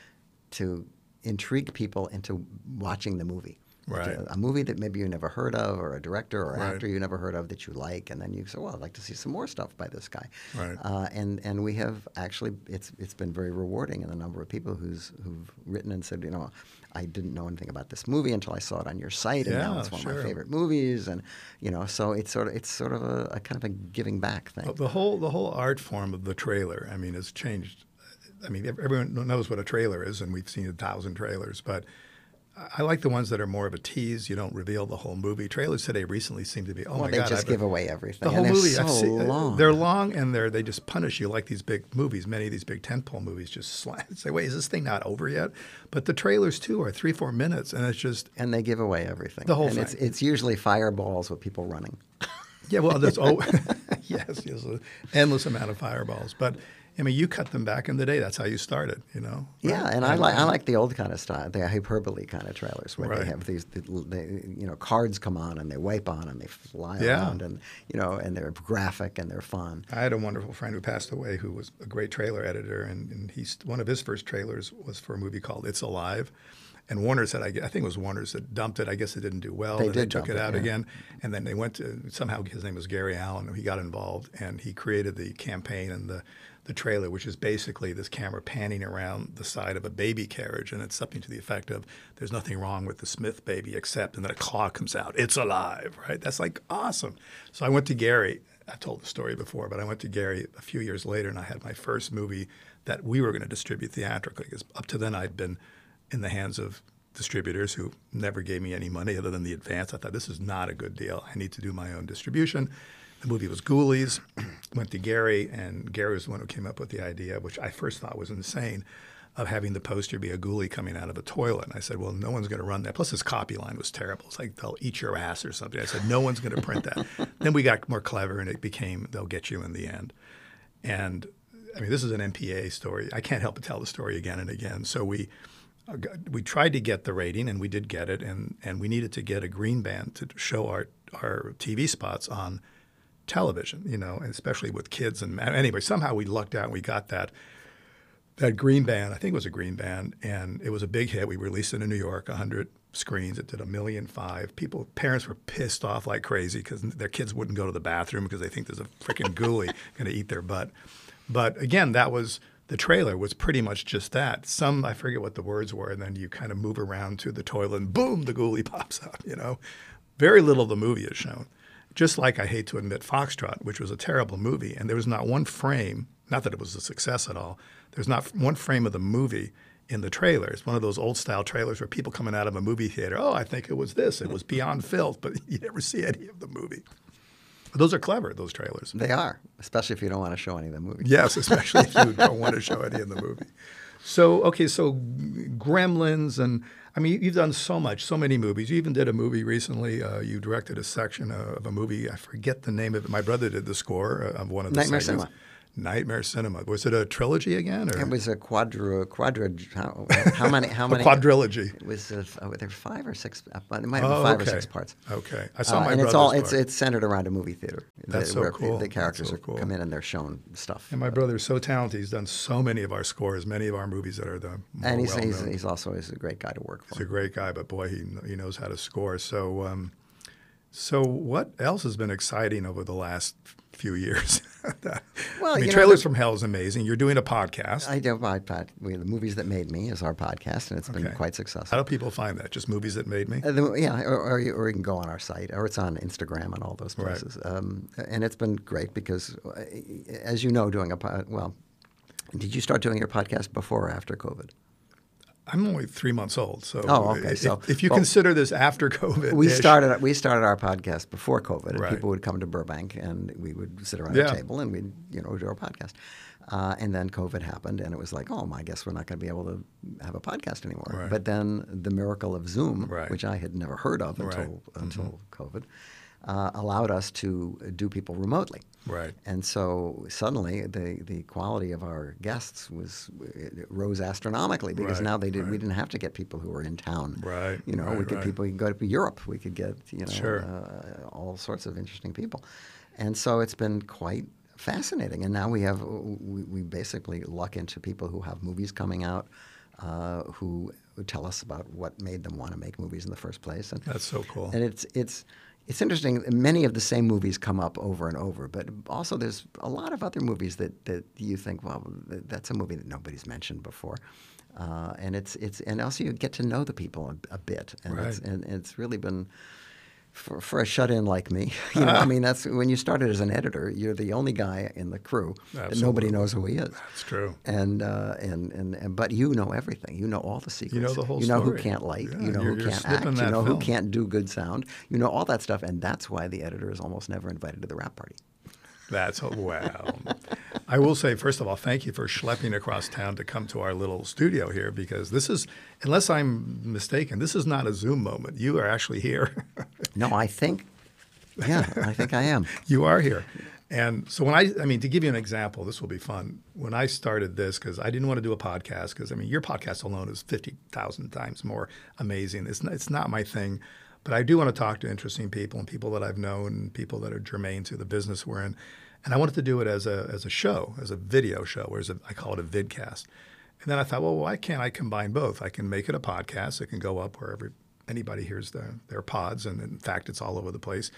to intrigue people into watching the movie. Right. A movie that maybe you never heard of, or a director or Right. actor you never heard of that you like, and then you say, "Well, I'd like to see some more stuff by this guy." Right. Uh, and and we have actually it's it's been very rewarding in the number of people who's who've written and said, you know, I didn't know anything about this movie until I saw it on your site, and now it's one of my favorite movies, and you know, so it's sort of it's sort of a, a kind of a giving back thing. Well, the whole the whole art form of the trailer, I mean, has changed. I mean, everyone knows what a trailer is, and we've seen a thousand trailers. But I- like the ones that are more of a tease. You don't reveal the whole movie. Trailers today recently seem to be, oh well, my they god, just I've- give away everything. the whole movie. so seen- long. They're long, and they're they just punish you like these big movies. Many of these big tentpole movies just slam, say, wait, is this thing not over yet? But the trailers too are three four minutes, and it's just and they give away everything. The whole and It's, thing. it's usually fireballs with people running. Yeah, well, there's oh, yes, yes, an endless amount of fireballs. But I mean, you cut them back in the day. That's how you started, you know. Yeah, and I like I like the old kind of style, the hyperbole kind of trailers where Right. they have these, the, they, you know, cards come on and they wipe on and they fly Yeah. around and you know, and they're graphic and they're fun. I had a wonderful friend who passed away who was a great trailer editor, and, and he's one of his first trailers was for a movie called It's Alive. And Warner said, I, I think it was Warner's that dumped it. I guess it didn't do well. They and they did took it it, out yeah. again. And then they went to, somehow his name was Gary Allen, and he got involved and he created the campaign and the, the trailer, which is basically this camera panning around the side of a baby carriage. And it's something to the effect of, there's nothing wrong with the Smith baby except, and then a claw comes out, it's alive, right? That's like awesome. So I went to Gary. I told the story before, but I went to Gary a few years later and I had my first movie that we were going to distribute theatrically. Because up to then, I'd been in the hands of distributors who never gave me any money other than the advance. I thought this is not a good deal. I need to do my own distribution. The movie was Ghoulies. Went to Gary, and Gary was the one who came up with the idea, which I first thought was insane, of having the poster be a ghoulie coming out of a toilet. And I said, well, no one's going to run that. Plus, his copy line was terrible. It's like they'll eat your ass or something. I said, no one's going to print that. then we got more clever, and it became they'll get you in the end. And I mean, this is an MPA story. I can't help but tell the story again and again. So we uh, we tried to get the rating, and we did get it, and and we needed to get a green band to show our our TV spots on television. You know, especially with kids. And anyway, somehow we lucked out. and We got that that green band. I think it was a green band, and it was a big hit. We released it in New York, hundred screens. It did a million five. People, parents were pissed off like crazy because their kids wouldn't go to the bathroom because they think there's a freaking ghoulie going to eat their butt. But again, that was the trailer was pretty much just that. Some I forget what the words were, and then you kind of move around to the toilet, and boom, the ghoulie pops up. You know, very little of the movie is shown. Just like I hate to admit Foxtrot, which was a terrible movie, and there was not one frame. Not that it was a success at all. There's not one frame of the movie in the trailer. It's one of those old style trailers where people coming out of a movie theater, oh, I think it was this. It was Beyond Filth, but you never see any of the movie. But those are clever, those trailers. They are, especially if you don't want to show any of the movie. Yes, especially if you don't want to show any of the movie. So, okay, so Gremlins, and I mean, you've done so much, so many movies. You even did a movie recently. Uh, you directed a section of a movie. I forget the name of it. My brother did the score of one of the Nightmare segments. Cinema. Nightmare Cinema. Was it a trilogy again, or It was a quadra, quadra. How, how many? How a many? quadrilogy? It was uh, uh, there were five or six. Uh, it might have been Oh, five okay. or six parts. Okay, I saw Uh, my and it's all it's part. it's centered around a movie theater. That's the, so where cool. The characters so cool. come in and they're shown stuff. And my brother's so talented. He's done so many of our scores, many of our movies that are the and he's, he's, he's also he's a great guy to work for. He's a great guy, but boy, he he knows how to score. So, um, so what else has been exciting over the last few years? Well, I mean, you know, Trailers from Hell is amazing. You're doing a podcast. I do my pod, we, the movies that made me is our podcast, and it's been quite successful. how do people find that? Just movies that made me. Uh, the- yeah, or, or, you, or you can go on our site, or it's on Instagram and all those Right. places. Um, and it's been great because, uh, as you know, doing a pod, well, did you start doing your podcast before or after COVID? I'm only three months old, so Oh, okay. if, So- if you well, consider this after COVID, We started we started our podcast before COVID. and Right. People would come to Burbank, and we would sit around Yeah. a table, and we'd you know do our podcast. Uh, and then COVID happened, and it was like, oh, my, I guess we're not going to be able to have a podcast anymore. Right. But then the miracle of Zoom, Right. which I had never heard of until until COVID, uh, allowed us to do people remotely. Right. And so suddenly the, the quality of our guests was it rose astronomically because Right, now they did we didn't have to get people who were in town. Right, You know, we could right. people we could go to Europe. We could get you know Sure. uh, all sorts of interesting people, and so it's been quite fascinating. And now we have we, we basically luck into people who have movies coming out. Uh, who tell us about what made them want to make movies in the first place, and That's so cool. and it's it's it's interesting. Many of the same movies come up over and over, but also there's a lot of other movies that, that you think, well, that's a movie that nobody's mentioned before, uh, and it's it's and also you get to know the people a, a bit, and it's Right. and it's really been. For, for a shut-in like me, you know, I mean, that's when you started as an editor. You're the only guy in the crew that nobody knows who he is. That's true. And, uh, and and and but you know everything. You know all the secrets. You know the whole You know who can't light. Yeah, you know who can't act. You know film. who can't do good sound. You know all that stuff, and that's why the editor is almost never invited to the wrap party. That's wow. I will say, first of all, thank you for schlepping across town to come to our little studio here because this is, unless I'm mistaken, this is not a Zoom moment. You are actually here. No, I think, yeah, I think I am. you are here. And so when I, I mean, to give you an example, this will be fun. When I started this, because I didn't want to do a podcast, because I mean, your podcast alone is fifty thousand times more amazing. It's not, it's not my thing, but I do want to talk to interesting people and people that I've known, people that are germane to the business we're in, and I wanted to do it as a as a show, as a video show, or as a, I call it a vidcast. And then I thought, well, why can't I combine both? I can make it a podcast. It can go up wherever anybody hears their, their pods, and in fact, it's all over the place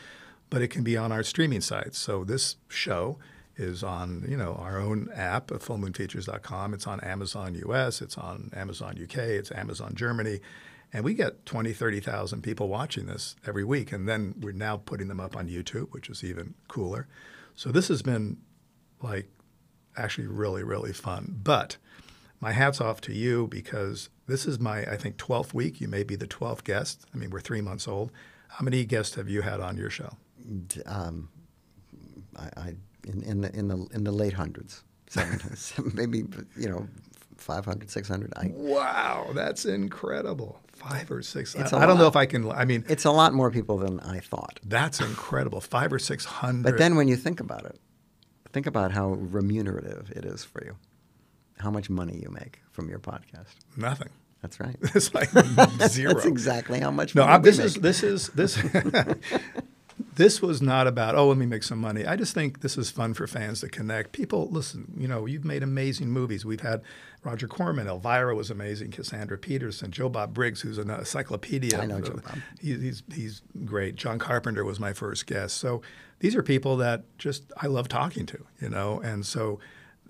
but it can be on our streaming sites. So this show is on you know our own app fullmoonfeatures.com. It's on Amazon US, it's on Amazon UK, it's Amazon Germany. And we get 20, 30,000 people watching this every week. And then we're now putting them up on YouTube, which is even cooler. So this has been like actually really, really fun. But my hat's off to you because this is my, I think, 12th week. You may be the 12th guest. I mean, we're three months old. How many guests have you had on your show? um, I, I in, in, the in the in the late hundreds, seven, maybe you know, 500, 600. I, wow, that's incredible. Five or six. It's I I don't lot. know if I can. I mean, it's a lot more people than I thought. that's incredible. Five or six hundred. But then when you think about it, think about how remunerative it is for you, how much money you make from your podcast. nothing. That's right. It's like zero. That's exactly how much No, we this is this is this. this was not about oh let me make some money. I just think this is fun for fans to connect. People listen. You know, you've made amazing movies. We've had Roger Corman, Elvira was amazing, Cassandra Peterson, Joe Bob Briggs, who's an encyclopedia. I know of- Joe Bob. He, he's he's great. John Carpenter was my first guest. So these are people that just I love talking to. You know, and so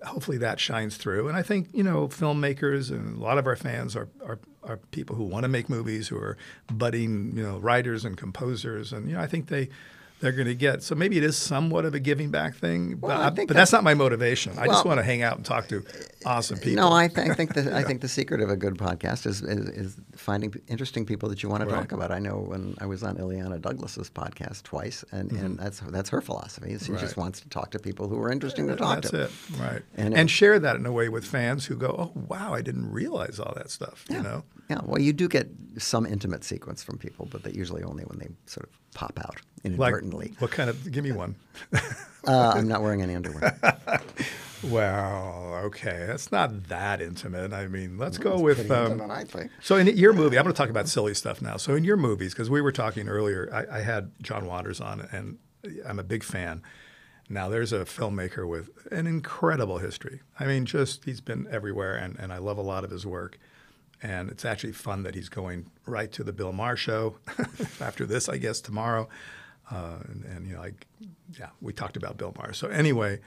hopefully that shines through. And I think you know filmmakers and a lot of our fans are are, are people who want to make movies, who are budding you know writers and composers, and you know I think they. They're going to get so maybe it is somewhat of a giving back thing, but, Well, I I- but that's not my motivation. I just want to hang out and talk to awesome people. No, I, th- I think the I think the secret of a good podcast is, is, is finding interesting people that you want to Right. talk about. I know when I was on Illeana Douglas's podcast twice, and, mm-hmm. and that's that's her philosophy. She Right. just wants to talk to people who are interesting to talk That's to. That's it, right? And And, it- share that in a way with fans who go, "Oh, wow, I didn't realize all that stuff." Yeah. You know, Yeah, well, you do get some intimate sequence from people, but they usually only when they sort of pop out like inadvertently. what kind of? Give me one. uh, I'm not wearing any underwear. well, okay, that's not that intimate. I mean, let's go with. Um, intimate, I think. so in your movie, I'm going to talk about silly stuff now. So in your movies, because we were talking earlier, I, I had John Waters on, and I'm a big fan. Now there's a filmmaker with an incredible history. I mean, just he's been everywhere, and, and I love a lot of his work. And it's actually fun that he's going right to the Bill Maher show after this, I guess, tomorrow. Uh, and, and, you know, like, yeah, we talked about Bill Maher. So anyway,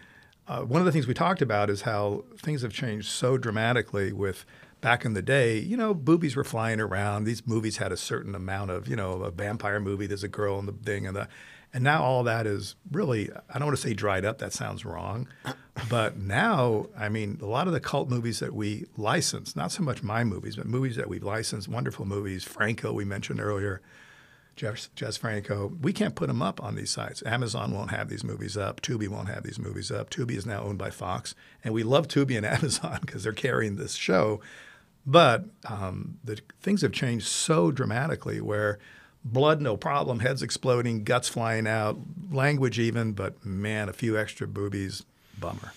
uh, one of the things we talked about is how things have changed so dramatically with back in the day, you know, boobies were flying around. These movies had a certain amount of, you know, a vampire movie, there's a girl in the thing and the and now all that is really I don't want to say dried up, that sounds wrong. But now, I mean, a lot of the cult movies that we license, not so much my movies, but movies that we've licensed, wonderful movies, Franco we mentioned earlier, Jeff, Jess Franco, we can't put them up on these sites. Amazon won't have these movies up. Tubi won't have these movies up. Tubi is now owned by Fox, and we love Tubi and Amazon because they're carrying this show. But um, the things have changed so dramatically where blood, no problem, heads exploding, guts flying out, language even, but man, a few extra boobies, bummer.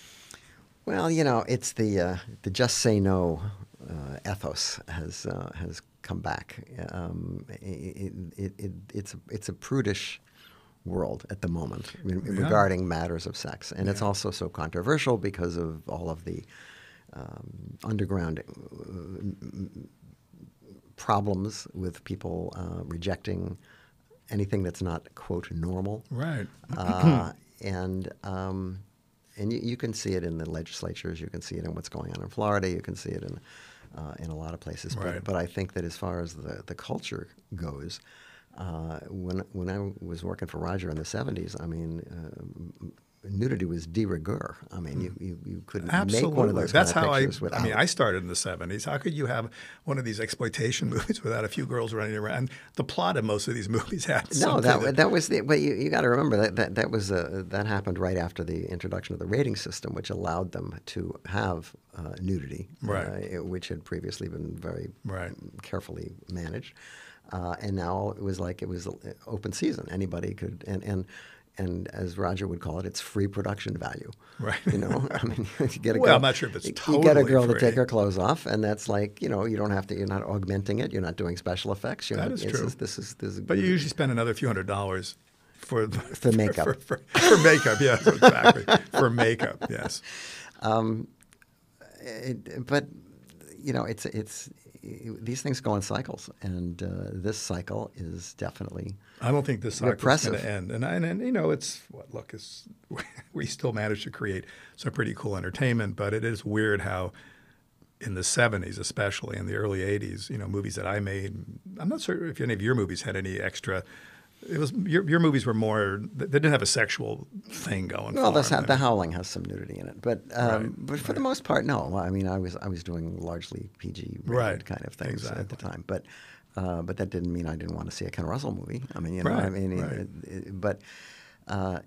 Well, you know, it's the uh, the just say no uh, ethos has uh, has come back. Um, it, it, it, it's a, it's a prudish world at the moment re- regarding matters of sex, and it's also so controversial because of all of the um, underground uh, problems with people uh, rejecting anything that's not quote normal Right. uh, and um, and you, you can see it in the legislatures. You can see it in what's going on in Florida. You can see it in uh, in a lot of places. Right. But, but I think that as far as the, the culture goes, uh, when when I was working for Roger in the '70s, I mean. Uh, Nudity was de rigueur. I mean, you, you, you couldn't Absolutely. make one of those That's kind of how I. pictures without. I mean, I started in the '70s. How could you have one of these exploitation movies without a few girls running around? The plot of most of these movies had No, something that, that was the. But you, you got to remember that that, that was uh, that happened right after the introduction of the rating system, which allowed them to have uh, nudity, Right. uh, which had previously been very Right. carefully managed, uh, and now it was like it was uh, open season. Anybody could and and. And as Roger would call it, it's free production value. Right. You know, I mean, you get a Well, girl, I'm not sure if it's you get a totally girl to take her clothes off, and that's like you know, you don't have to. You're not augmenting it. You're not doing special effects. You're That not, is true. just- this is this is. But you usually spend another few hundred dollars for For makeup. For, for, for makeup, yes, exactly. for makeup, yes. Um, it, but you know, it's it's these things go in cycles, and uh, this cycle is definitely I don't think this cycle is going to end. And, and and you know, it's what look, it's we still managed to create some pretty cool entertainment, but it is weird how in the 70s especially in the early 80s you know movies that i made i'm not sure if any of your movies had any extra it was your, your movies were more they didn't have a sexual thing going on. Well, for the, the Howling has some nudity in it, but um, Right, but for the most part, no. I mean, I was I was doing largely PG Right, kind of things at the time, but uh, but that didn't mean I didn't want to see a Ken Russell movie. I mean, you know, I mean, it- right. it- it- but. Uh,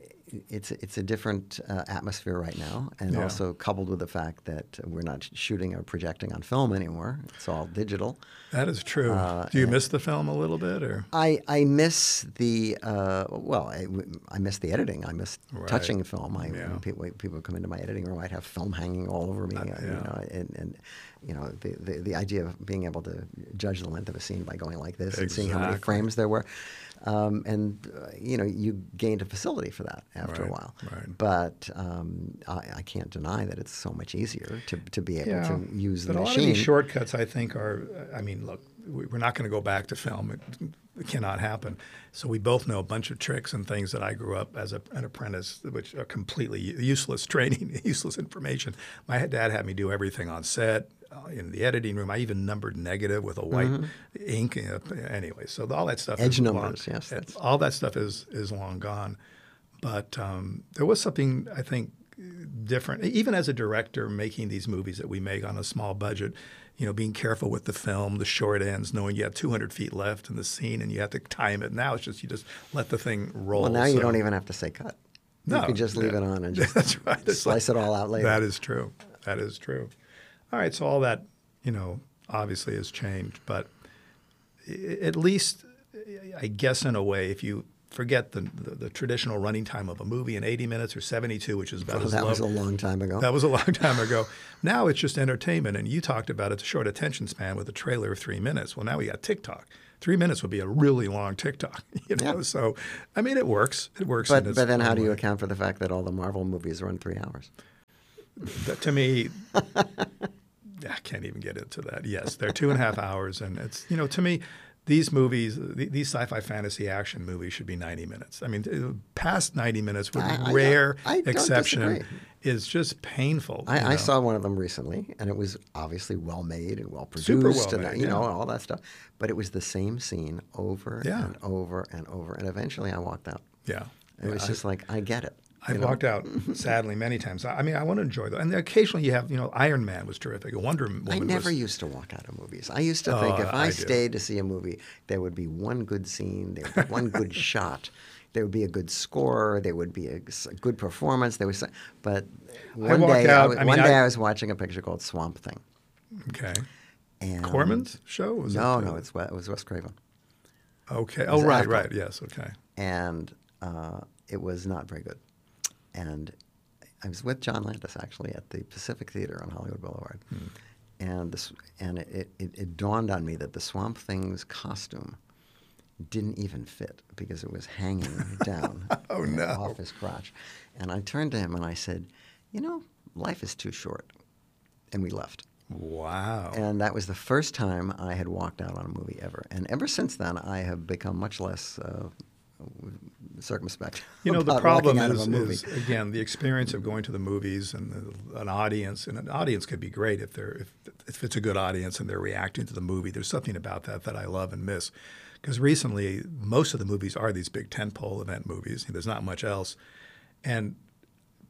it's it's a different uh, atmosphere right now, and Yeah. also coupled with the fact that we're not shooting or projecting on film anymore; it's all digital. that is true uh, do you miss the film a little bit or I, I miss the uh, well I, I miss the editing I miss Right. touching film I Yeah. when people, people come into my editing room I'd have film hanging all over me uh, you yeah. know and, and you know the, the the idea of being able to judge the length of a scene by going like this and seeing how many frames there were um, and uh, you know you gained a facility for that after Right, a while right. but um, I, I can't deny that it's so much easier to, to be able to use the machine. but a lot of these shortcuts, I think, are. I mean, look, we- we're not going to go back to film. It, it cannot happen. So we both know a bunch of tricks and things that I grew up as a, an apprentice, which are completely useless training, useless information. My dad had me do everything on set. Uh, in the editing room, I even numbered negative with a white ink. Uh, anyway, so all that stuff. Mm-hmm. Edge is long- numbers, yes, that's- all that stuff is is long gone. But um, there was something I think different, even as a director making these movies that we make on a small budget. You know, being careful with the film, the short ends, knowing you have 200 feet left in the scene and you have to time it. Now it's just you just let the thing roll. well now you don't even have to say cut you No, can just leave yeah. it on and just right. Slice it all out later That is true. That is true. All right, so all that, you know, obviously has changed, but at least, I guess, in a way, if you forget the, the, the traditional running time of a movie in 80 minutes or 72, which is about Well, as that low. was a long time ago. That was a long time ago. Now it's just entertainment, and you talked about it's a short attention span with a trailer of three minutes. Well, now we got TikTok. Three minutes would be a really long TikTok, you know. Yeah. So, I mean, it works. It works. But but then how do you way. account for the fact that all the Marvel movies run three hours? That, to me, I can't even get into that. Yes, they're two and a half hours, and it's you know to me, these movies, th- these sci-fi fantasy action movies should be ninety minutes. I mean, uh, past ninety minutes, with I- I rare I don't exception, is just painful. I, I saw one of them recently, and it was obviously well made and well Super produced, well and you know yeah. all that stuff. But it was the same scene over Yeah. and over and over, and eventually I walked out. Yeah, It was I- just like I get it. I've know? walked out sadly many times. I I mean, I want to enjoy them, and occasionally you have, you know, Iron Man was terrific. Wonder Woman. I never was, used to walk out of movies. I used to think Oh, if I, I do. stayed to see a movie, there would be one good scene, there would be one good shot, there would be a good score, there would be a good performance. There was, some- but one walked day, I was- I mean, one day I- I was watching a picture called Swamp Thing. Okay. And Corman's show? Was No, it, no, uh, it's it was Wes Craven, Okay. Oh, right, Apple. right. Yes. Okay. and uh, it was not very good. And I was with John Landis actually at the Pacific Theater on Hollywood Boulevard, Hmm. and this and it, it, it dawned on me that the Swamp Thing's costume didn't even fit because it was hanging down Oh, no. off his crotch. And I turned to him and I said, "You know, life is too short," and we left. Wow. And that was the first time I had walked out on a movie ever. And ever since then, I have become much less uh, circumspect. You know, the problem walking out of is, a movie. is again the experience of going to the movies and the, an audience, and an audience could be great if they're if, if it's a good audience and they're reacting to the movie. There's something about that that I love and miss, because recently most of the movies are these big tentpole event movies. There's not much else, and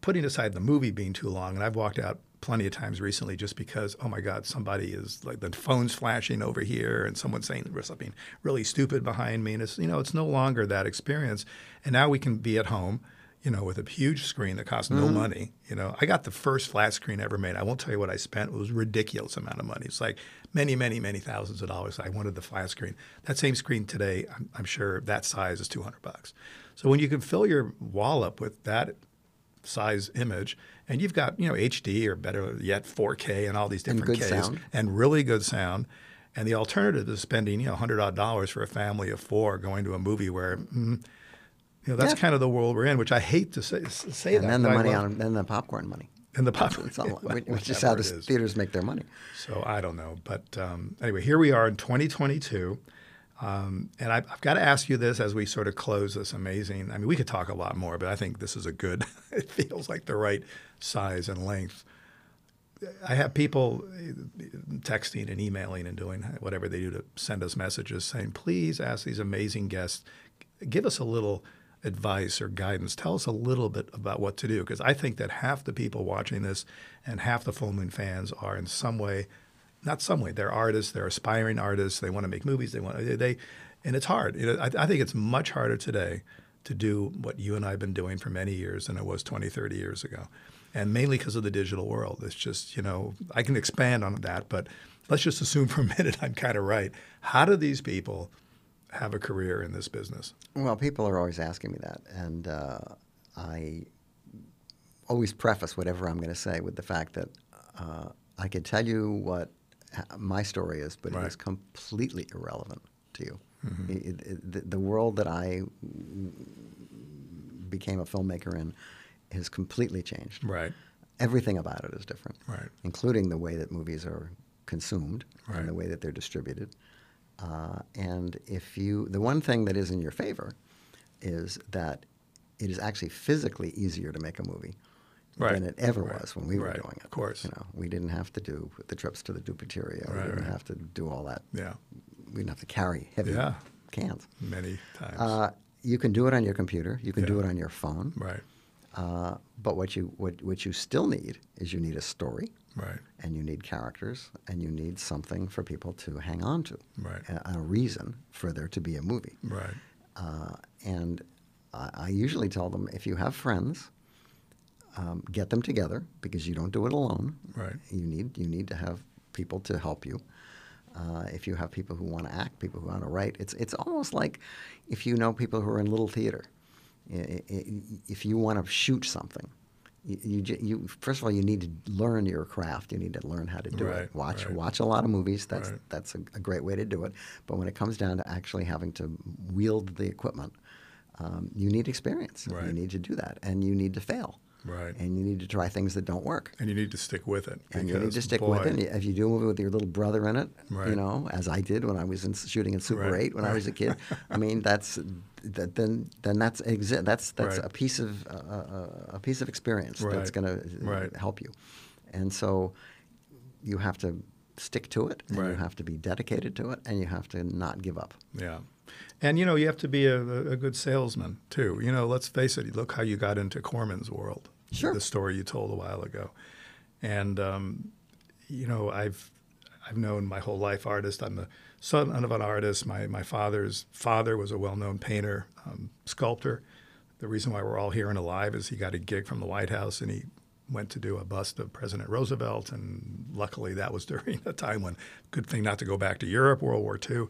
putting aside the movie being too long, and I've walked out plenty of times recently just because, oh my God, somebody is like the phone's flashing over here and someone's saying something really stupid behind me. And it's, you know, it's no longer that experience. And now we can be at home, you know, with a huge screen that costs no mm-hmm. money. You know, I got the first flat screen ever made. I won't tell you what I spent. It was a ridiculous amount of money. It's like many, many, many thousands of dollars. I wanted the flat screen. That same screen today, I'm, I'm sure that size is 200 bucks. So when you can fill your wall up with that size image, and you've got you know HD or better yet 4K and all these And different good Ks sound. and really good sound. And the alternative is spending you know hundred odd dollars for a family of four going to a movie where. Mm, you know, that's Yeah. kind of the world we're in, which I hate to say, say And that. then the money on then the popcorn money. and the popcorn, well, which is how the theaters make their money. So I don't know, but um, anyway, here we are in 2022, um, and I, I've got to ask you this as we sort of close this amazing. I mean, we could talk a lot more, but I think this is a good. it feels like the right size and length. I have people uh, texting and emailing and doing whatever they do to send us messages saying, please ask these amazing guests, give us a little advice or guidance. Tell us a little bit about what to do. Because I think that half the people watching this and half the Full Moon fans are in some way, not some way, they're artists, they're aspiring artists, they want to make movies, they want, they, and it's hard. You know, I, I think it's much harder today to do what you and I have been doing for many years than it was 20, 30 years ago. And mainly because of the digital world. It's just, you know, I can expand on that, but let's just assume for a minute I'm kind of right. How do these people have a career in this business? Well, people are always asking me that, and uh, I always preface whatever I'm going to say with the fact that uh, I could tell you what my story is, but Right. it is completely irrelevant to you. It- it- the, the world that I became a filmmaker in has completely changed. Right. Everything about it is different, Right. including the way that movies are consumed Right. and the way that they're distributed. Uh, and if you, the one thing that is in your favor is that it is actually physically easier to make a movie Right. than it ever Right. was when we were doing it. Of course. you know, we didn't have to do the trips to the Dupateria. we didn't have to do all that. Yeah. We didn't have to carry heavy Yeah. cans. Many times. Uh, you can do it on your computer. You can do it on your phone. right. Uh, but what you what, what you still need is you need a story, Right. and you need characters, and you need something for people to hang on to, Right. a, a reason for there to be a movie. Right. Uh, and I, I usually tell them if you have friends, um, get them together because you don't do it alone. Right. You need you need to have people to help you. Uh, if you have people who want to act, people who want to write, it's it's almost like if you know people who are in little theater. If you want to shoot something, you, you, you first of all you need to learn your craft. You need to learn how to do Right, it. Watch right. watch a lot of movies. That's Right. that's a, a great way to do it. But when it comes down to actually having to wield the equipment, um, you need experience. You need to do that, and you need to fail. Right. And you need to try things that don't work. And you need to stick with it. And you need to stick boy, with it. If you do a movie with your little brother in it, Right. you know, as I did when I was in, shooting in Super Right, 8 when I was a kid, I mean, that's that, then then that's exi- that's that's Right. a piece of uh, a piece of experience that's Right, going to help you. And so you have to stick to it, and you have to be dedicated to it, and you have to not give up. Yeah. And you know, you have to be a, a good salesman too. You know, let's face it. Look how you got into Corman's world. Sure. The story you told a while ago, and um, you know, I've I've known my whole life artist. I'm the son of an artist. My my father's father was a well-known painter, um, sculptor. The reason why we're all here and alive is he got a gig from the White House and he went to do a bust of President Roosevelt. And luckily, that was during a time when good thing not to go back to Europe, World War II.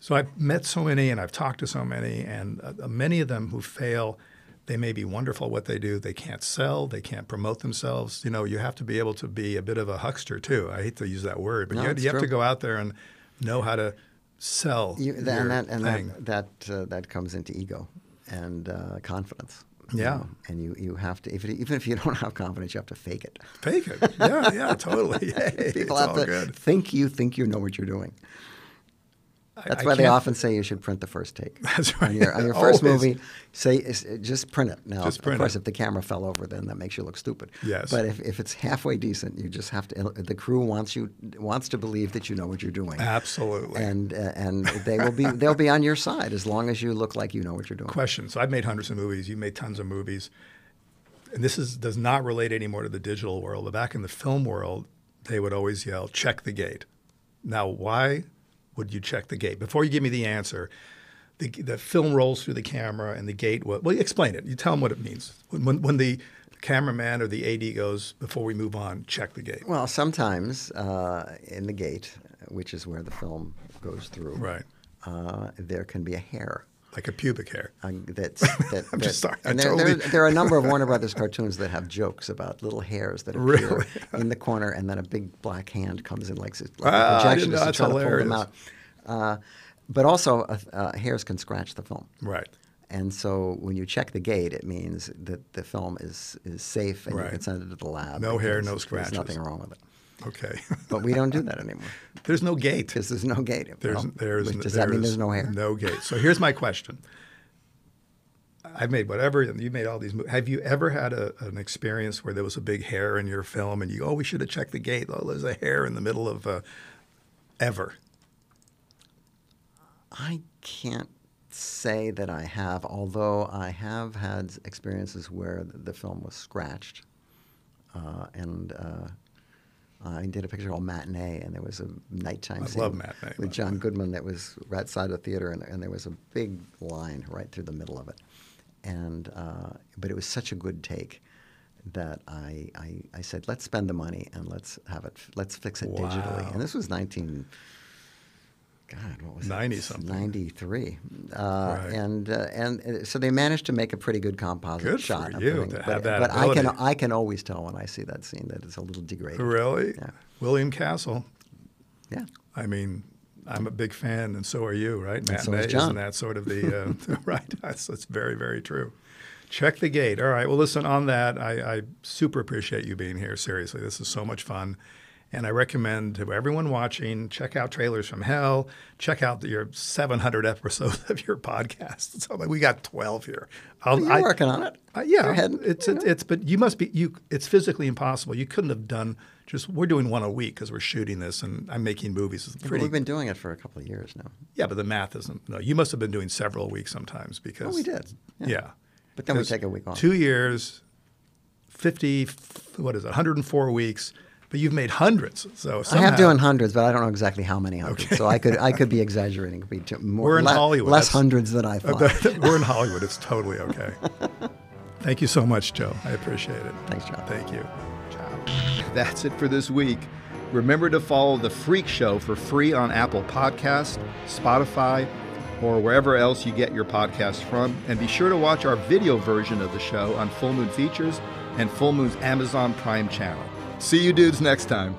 So I've met so many and I've talked to so many, and uh, many of them who fail, they may be wonderful at what they do. They can't sell, they can't promote themselves. You know, you have to be able to be a bit of a huckster too. I hate to use that word, but No, you, it's you have to go out there and know how to sell. You, your and that and thing. that that, uh, that comes into ego and uh, confidence. you Yeah. and you, you have to if it, even if you don't have confidence, you have to fake it. Fake it. Yeah, yeah, totally. Hey, People it's have all to good. think you think you know what you're doing. That's I why they often say you should print the first take. That's On right. your, on your first movie, say just print it. Now, Just of course, it. if the camera fell over, then that makes you look stupid. Yes. But if, if it's halfway decent, you just have to. The crew wants you wants to believe that you know what you're doing. Absolutely. And uh, and they will be they'll be on your side as long as you look like you know what you're doing. question. So I've made hundreds of movies. You've made tons of movies, and this is does not relate anymore to the digital world. But back in the film world, they would always yell, "Check the gate." Now, why would you check the gate? Before you give me the answer, the, the film rolls through the camera and the gate. Well, well, explain it. You tell them what it means when when, when the cameraman or the AD goes before we move on. Check the gate. Well, sometimes uh, in the gate, which is where the film goes through, Right. uh, there can be a hair. Like a pubic hair. Uh, that's, that, I'm just that- sorry, And there, totally- there, there are a number of Warner Brothers cartoons that have jokes about little hairs that appear Really? in the corner, and then a big black hand comes in like, like Ah, a didn't projection to try to pull them out. Uh, but also, uh, uh, hairs can scratch the film. Right. And so when you check the gate, it means that the film is, is safe and Right. you can send it to the lab. No hair, no scratches. There's nothing wrong with it. Okay. But we don't do that anymore There's no gate. because there's no gate. There's, Well, there's, does that mean there's no hair? No gate. So here's my question. I've made whatever, you made all these movies. Have you ever had a, an experience where there was a big hair in your film and you, oh, we should have checked the gate. Oh, there's a hair in the middle of, uh, ever. I can't say that I have, although I have had experiences where the, the film was scratched. Uh, and uh, I did a picture called Matinee, and there was a nighttime I scene love Matinee, with John Goodman that was right side of the theater, and, and there was a big line right through the middle of it. And uh, but it was such a good take that I, I I said let's spend the money and let's have it let's fix it digitally. And this was 19. God, what was 90 it? something. 93. Uh, Right. And uh, and uh, so they managed to make a pretty good composite Good for shot. of you the thing. to but, that But I can. I can always tell when I see that scene that it's a little degraded. Really? Yeah. William Castle. Yeah. I mean, I'm a big fan, and so are you, right? And so Matinee, is John. Isn't that sort of the uh, right? That's, that's very, very true. Check the gate. All right. Well, listen. On that, I, I super appreciate you being here. Seriously, this is so much fun, and I recommend to everyone watching check out Trailers from Hell. Check out your 700 episodes of your podcast. So we got 12 here. I'll, You're I- working on it. uh, yeah, it's, you it's but you must be you. It's physically impossible. You couldn't have done just. We're doing one a week because we're shooting this, and I'm making movies. It's pretty. We've been doing it for a couple of years now. yeah, but the math isn't. No, you must have been doing several weeks sometimes because. Oh, we did. Yeah. Yeah. But then we take a week off. Two years, fifty. What is it? 104 weeks. But you've made hundreds. So I have done hundreds, but I don't know exactly how many hundreds. So I could I could be exaggerating. Could be too, more, We're in le- Hollywood. Less That's- hundreds than I thought. we're in Hollywood. It's totally okay. Thank you so much, Joe. I appreciate it. Thanks, John. Thank you. Ciao. That's it for this week. Remember to follow The Freak Show for free on Apple Podcasts, Spotify, or wherever else you get your podcasts from. And be sure to watch our video version of the show on Full Moon Features and Full Moon's Amazon Prime channel. See you dudes next time.